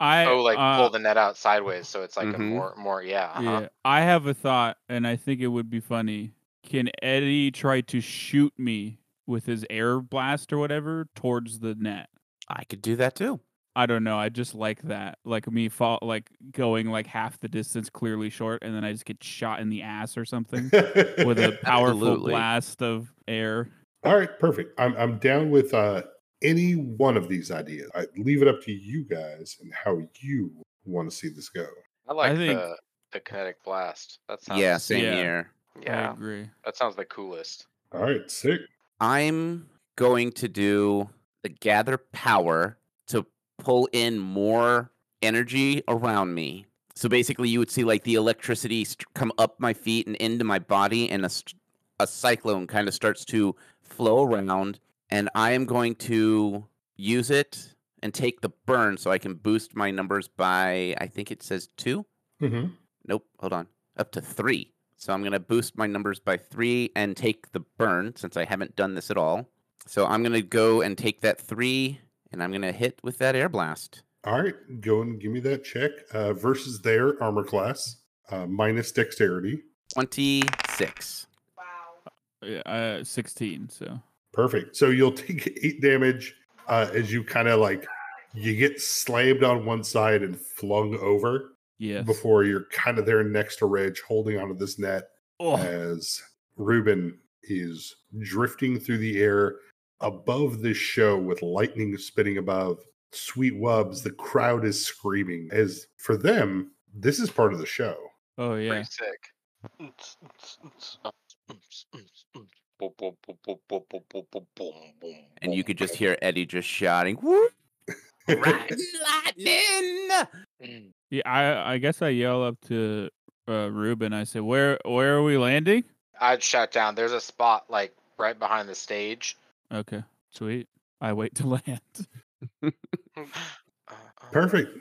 I oh, like uh, pull the net out sideways so it's like a Mhm. more more yeah. Uh-huh. Yeah, I have a thought, and I think it would be funny. Can Eddie try to shoot me with his air blast or whatever towards the net? I could do that too. I don't know. I just like that, like me fall, like going like half the distance, clearly short, and then I just get shot in the ass or something with a powerful Absolutely. blast of air. All right, perfect. I'm I'm down with uh any one of these ideas. I leave it up to you guys and how you want to see this go. I like think- the the kinetic blast. That sounds yeah, same Yeah. here. I yeah. agree. That sounds the coolest. All right, sick. I'm going to do the gather power to pull in more energy around me. So basically, you would see like the electricity st- come up my feet and into my body, and a, st- a cyclone kind of starts to flow around. And I am going to use it and take the burn so I can boost my numbers by, I think it says two. hmm Nope, hold on. Up to three. So I'm going to boost my numbers by three and take the burn since I haven't done this at all. So I'm going to go and take that three and I'm going to hit with that air blast. All right, go and give me that check uh, versus their armor class uh, minus dexterity. 26. Wow. Yeah, uh, sixteen. So Perfect. So you'll take eight damage uh, as you kind of like you get slammed on one side and flung over yes. before you're kind of there next to Reg holding onto this net Oh, as Ruben is drifting through the air above this show with lightning spinning above. Sweet Wubs, the crowd is screaming. As for them, this is part of the show. oh yeah. Pretty sick. And you could just hear Eddie just shouting, Woo! Riding lightning! Mm. Yeah, I I guess I yell up to uh, Ruben. I say, "Where where are we landing?" I'd shout down. There's a spot like right behind the stage. Okay, sweet. I wait to land. Perfect.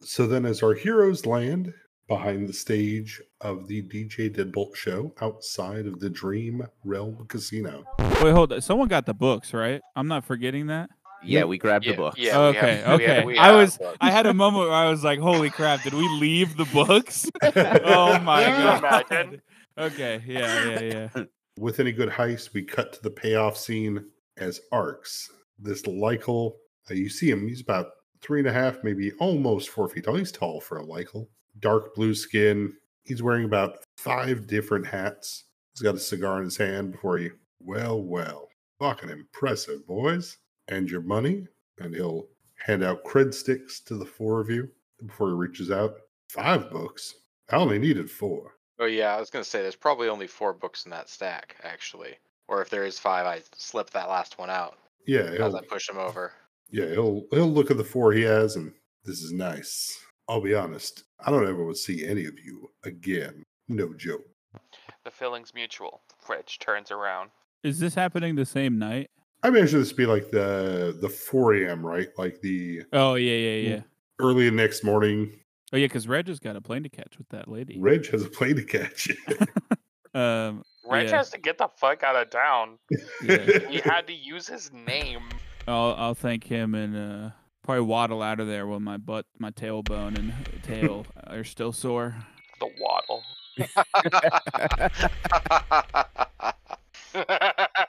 So then, as our heroes land behind the stage of the DJ Deadbolt show outside of the Dream Realm Casino, Wait, hold. on. Someone got the books, right? I'm not forgetting that. Yeah, we grabbed Yeah, the book. yeah. we have- okay, we have- okay. we I was. books. I had a moment where I was like, "Holy crap! Did we leave the books?" oh my god. imagine? Okay. Yeah. Yeah. Yeah. with any good heist, we cut to the payoff scene as Arcs. This Lycal, uh, you see him, he's about three and a half, maybe almost four feet tall. He's tall for a Lycal. Dark blue skin. He's wearing about five different hats. He's got a cigar in his hand before he, well, well, fucking impressive, boys. And your money. And he'll hand out cred sticks to the four of you before he reaches out. Five books. I only needed four. Oh yeah, I was gonna say there's probably only four books in that stack actually. Or if there is five, I slip that last one out Yeah, as he'll, I push him over. Yeah, he'll he'll look at the four he has, and this is nice. I'll be honest, I don't ever want to see any of you again. No joke. The feeling's mutual. Reg turns around. Is this happening the same night? I imagine this to be like the the 4 a.m. right, like the Oh yeah, yeah, yeah. early next morning. Oh yeah, because Reg has got a plane to catch with that lady. Reg has a plane to catch. Um, Reg Yeah. has to get the fuck out of town. yeah. He had to use his name. I'll I'll thank him and uh, probably waddle out of there when my butt, my tailbone and tail are still sore. The waddle.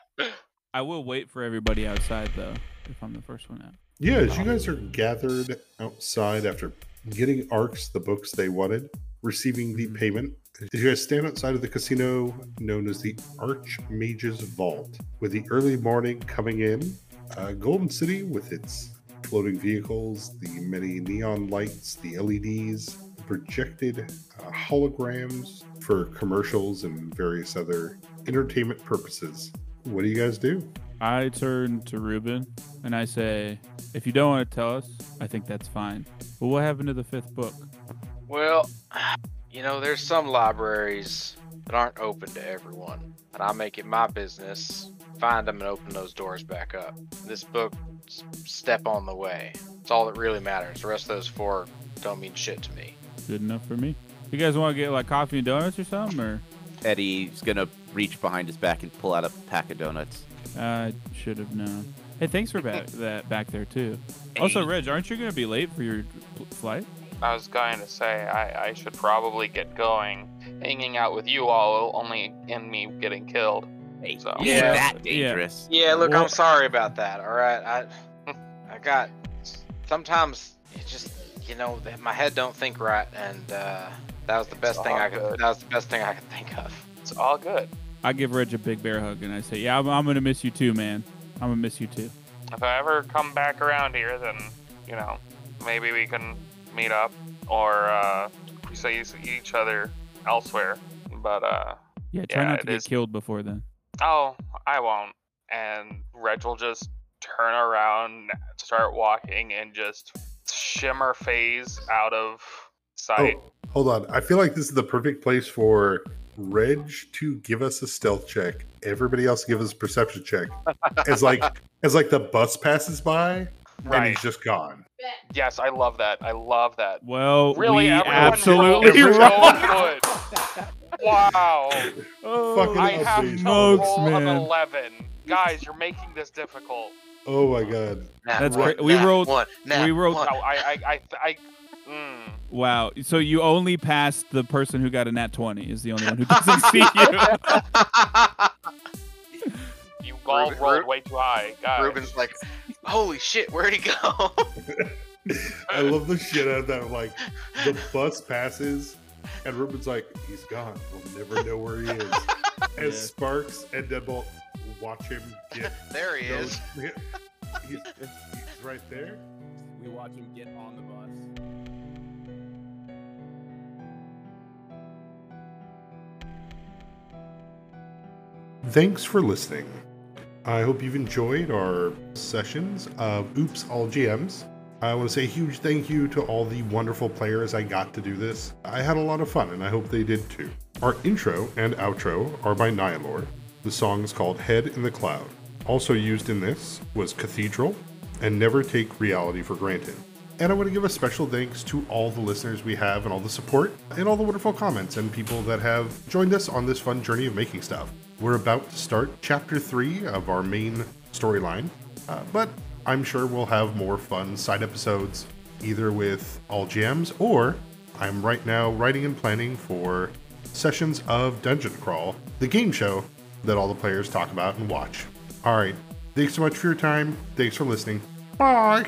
I will wait for everybody outside though, if I'm the first one out. yeah, as you guys are gathered outside after getting Arcs the books they wanted, receiving the payment, as you guys stand outside of the casino known as the Archmage's Vault, with the early morning coming in, uh, Golden City with its floating vehicles, the many neon lights, the LEDs, the projected uh, holograms for commercials and various other entertainment purposes. What do you guys do? I turn to Ruben and I say, "If you don't want to tell us, I think that's fine. But what happened to the fifth book? Well, you know, there's some libraries that aren't open to everyone, and I make it my business find them and open those doors back up. This book, step on the way. It's all that really matters. The rest of those four don't mean shit to me. Good enough for me. You guys want to get like coffee and donuts or something, or Eddie's gonna reach behind his back and pull out a pack of donuts. I should have known. Hey, thanks for back, that back there too. Also, Reg, aren't you gonna be late for your pl- flight? I was going to say I, I should probably get going. Hanging out with you all will only end me getting killed. So Is Yeah. that Yeah. dangerous? Yeah, look, Well- I'm sorry about that. All right, I, I got. Sometimes it just, you know, my head don't think right, and uh, that was the best It's thing I could. good. That was the best thing I could think of. it's all good. I give Reg a big bear hug and I say, "Yeah, I'm, I'm gonna miss you too, man. I'm gonna miss you too." If I ever come back around here, then you know maybe we can meet up or uh, see each other elsewhere. But uh, Yeah, try Yeah, not to get is- killed before then. oh, I won't. And Reg will just turn around, start walking, and just shimmer phase out of sight. Oh, hold on. I feel like this is the perfect place for Reg to give us a stealth check. Everybody else give us a perception check. As like as like the bus passes by and he's just gone. Yes, I love that. I love that. Well, Really, we absolutely rolled so good. Wow. Oh, Fucking I have to smokes, roll man. An eleven, guys. You're making this difficult. Oh my god. Nat That's one, great. We rolled- One, nat we rolled- No, I, I, I, I, mm. Wow. So you only passed the person who got a nat 20 is the only one who doesn't see you. You all Ruben- rolled Ru- way too high, guys. Ruben's like, holy shit, where'd he go? I love the shit out of that. Like the bus passes and Ruben's like, he's gone. We'll never know where he is. As Yeah. Sparks and Deadbolt watch him get there he those- is. he's, he's right there. We watch him get on the bus. Thanks for listening. I hope you've enjoyed our sessions of Oops All GMs. I want to say a huge thank you to all the wonderful players I got to do this. I had a lot of fun, and I hope they did too. Our intro and outro are by Nihilore. The song is called Head in the Cloud. Also used in this was Cathedral and Never Take Reality for Granted. And I want to give a special thanks to all the listeners we have and all the support and all the wonderful comments and people that have joined us on this fun journey of making stuff. We're about to start chapter three of our main storyline, uh, but I'm sure we'll have more fun side episodes either with all GMs or I'm right now writing and planning for sessions of Dungeon Crawl, the game show that all the players talk about and watch. All right, thanks so much for your time. Thanks for listening. Bye.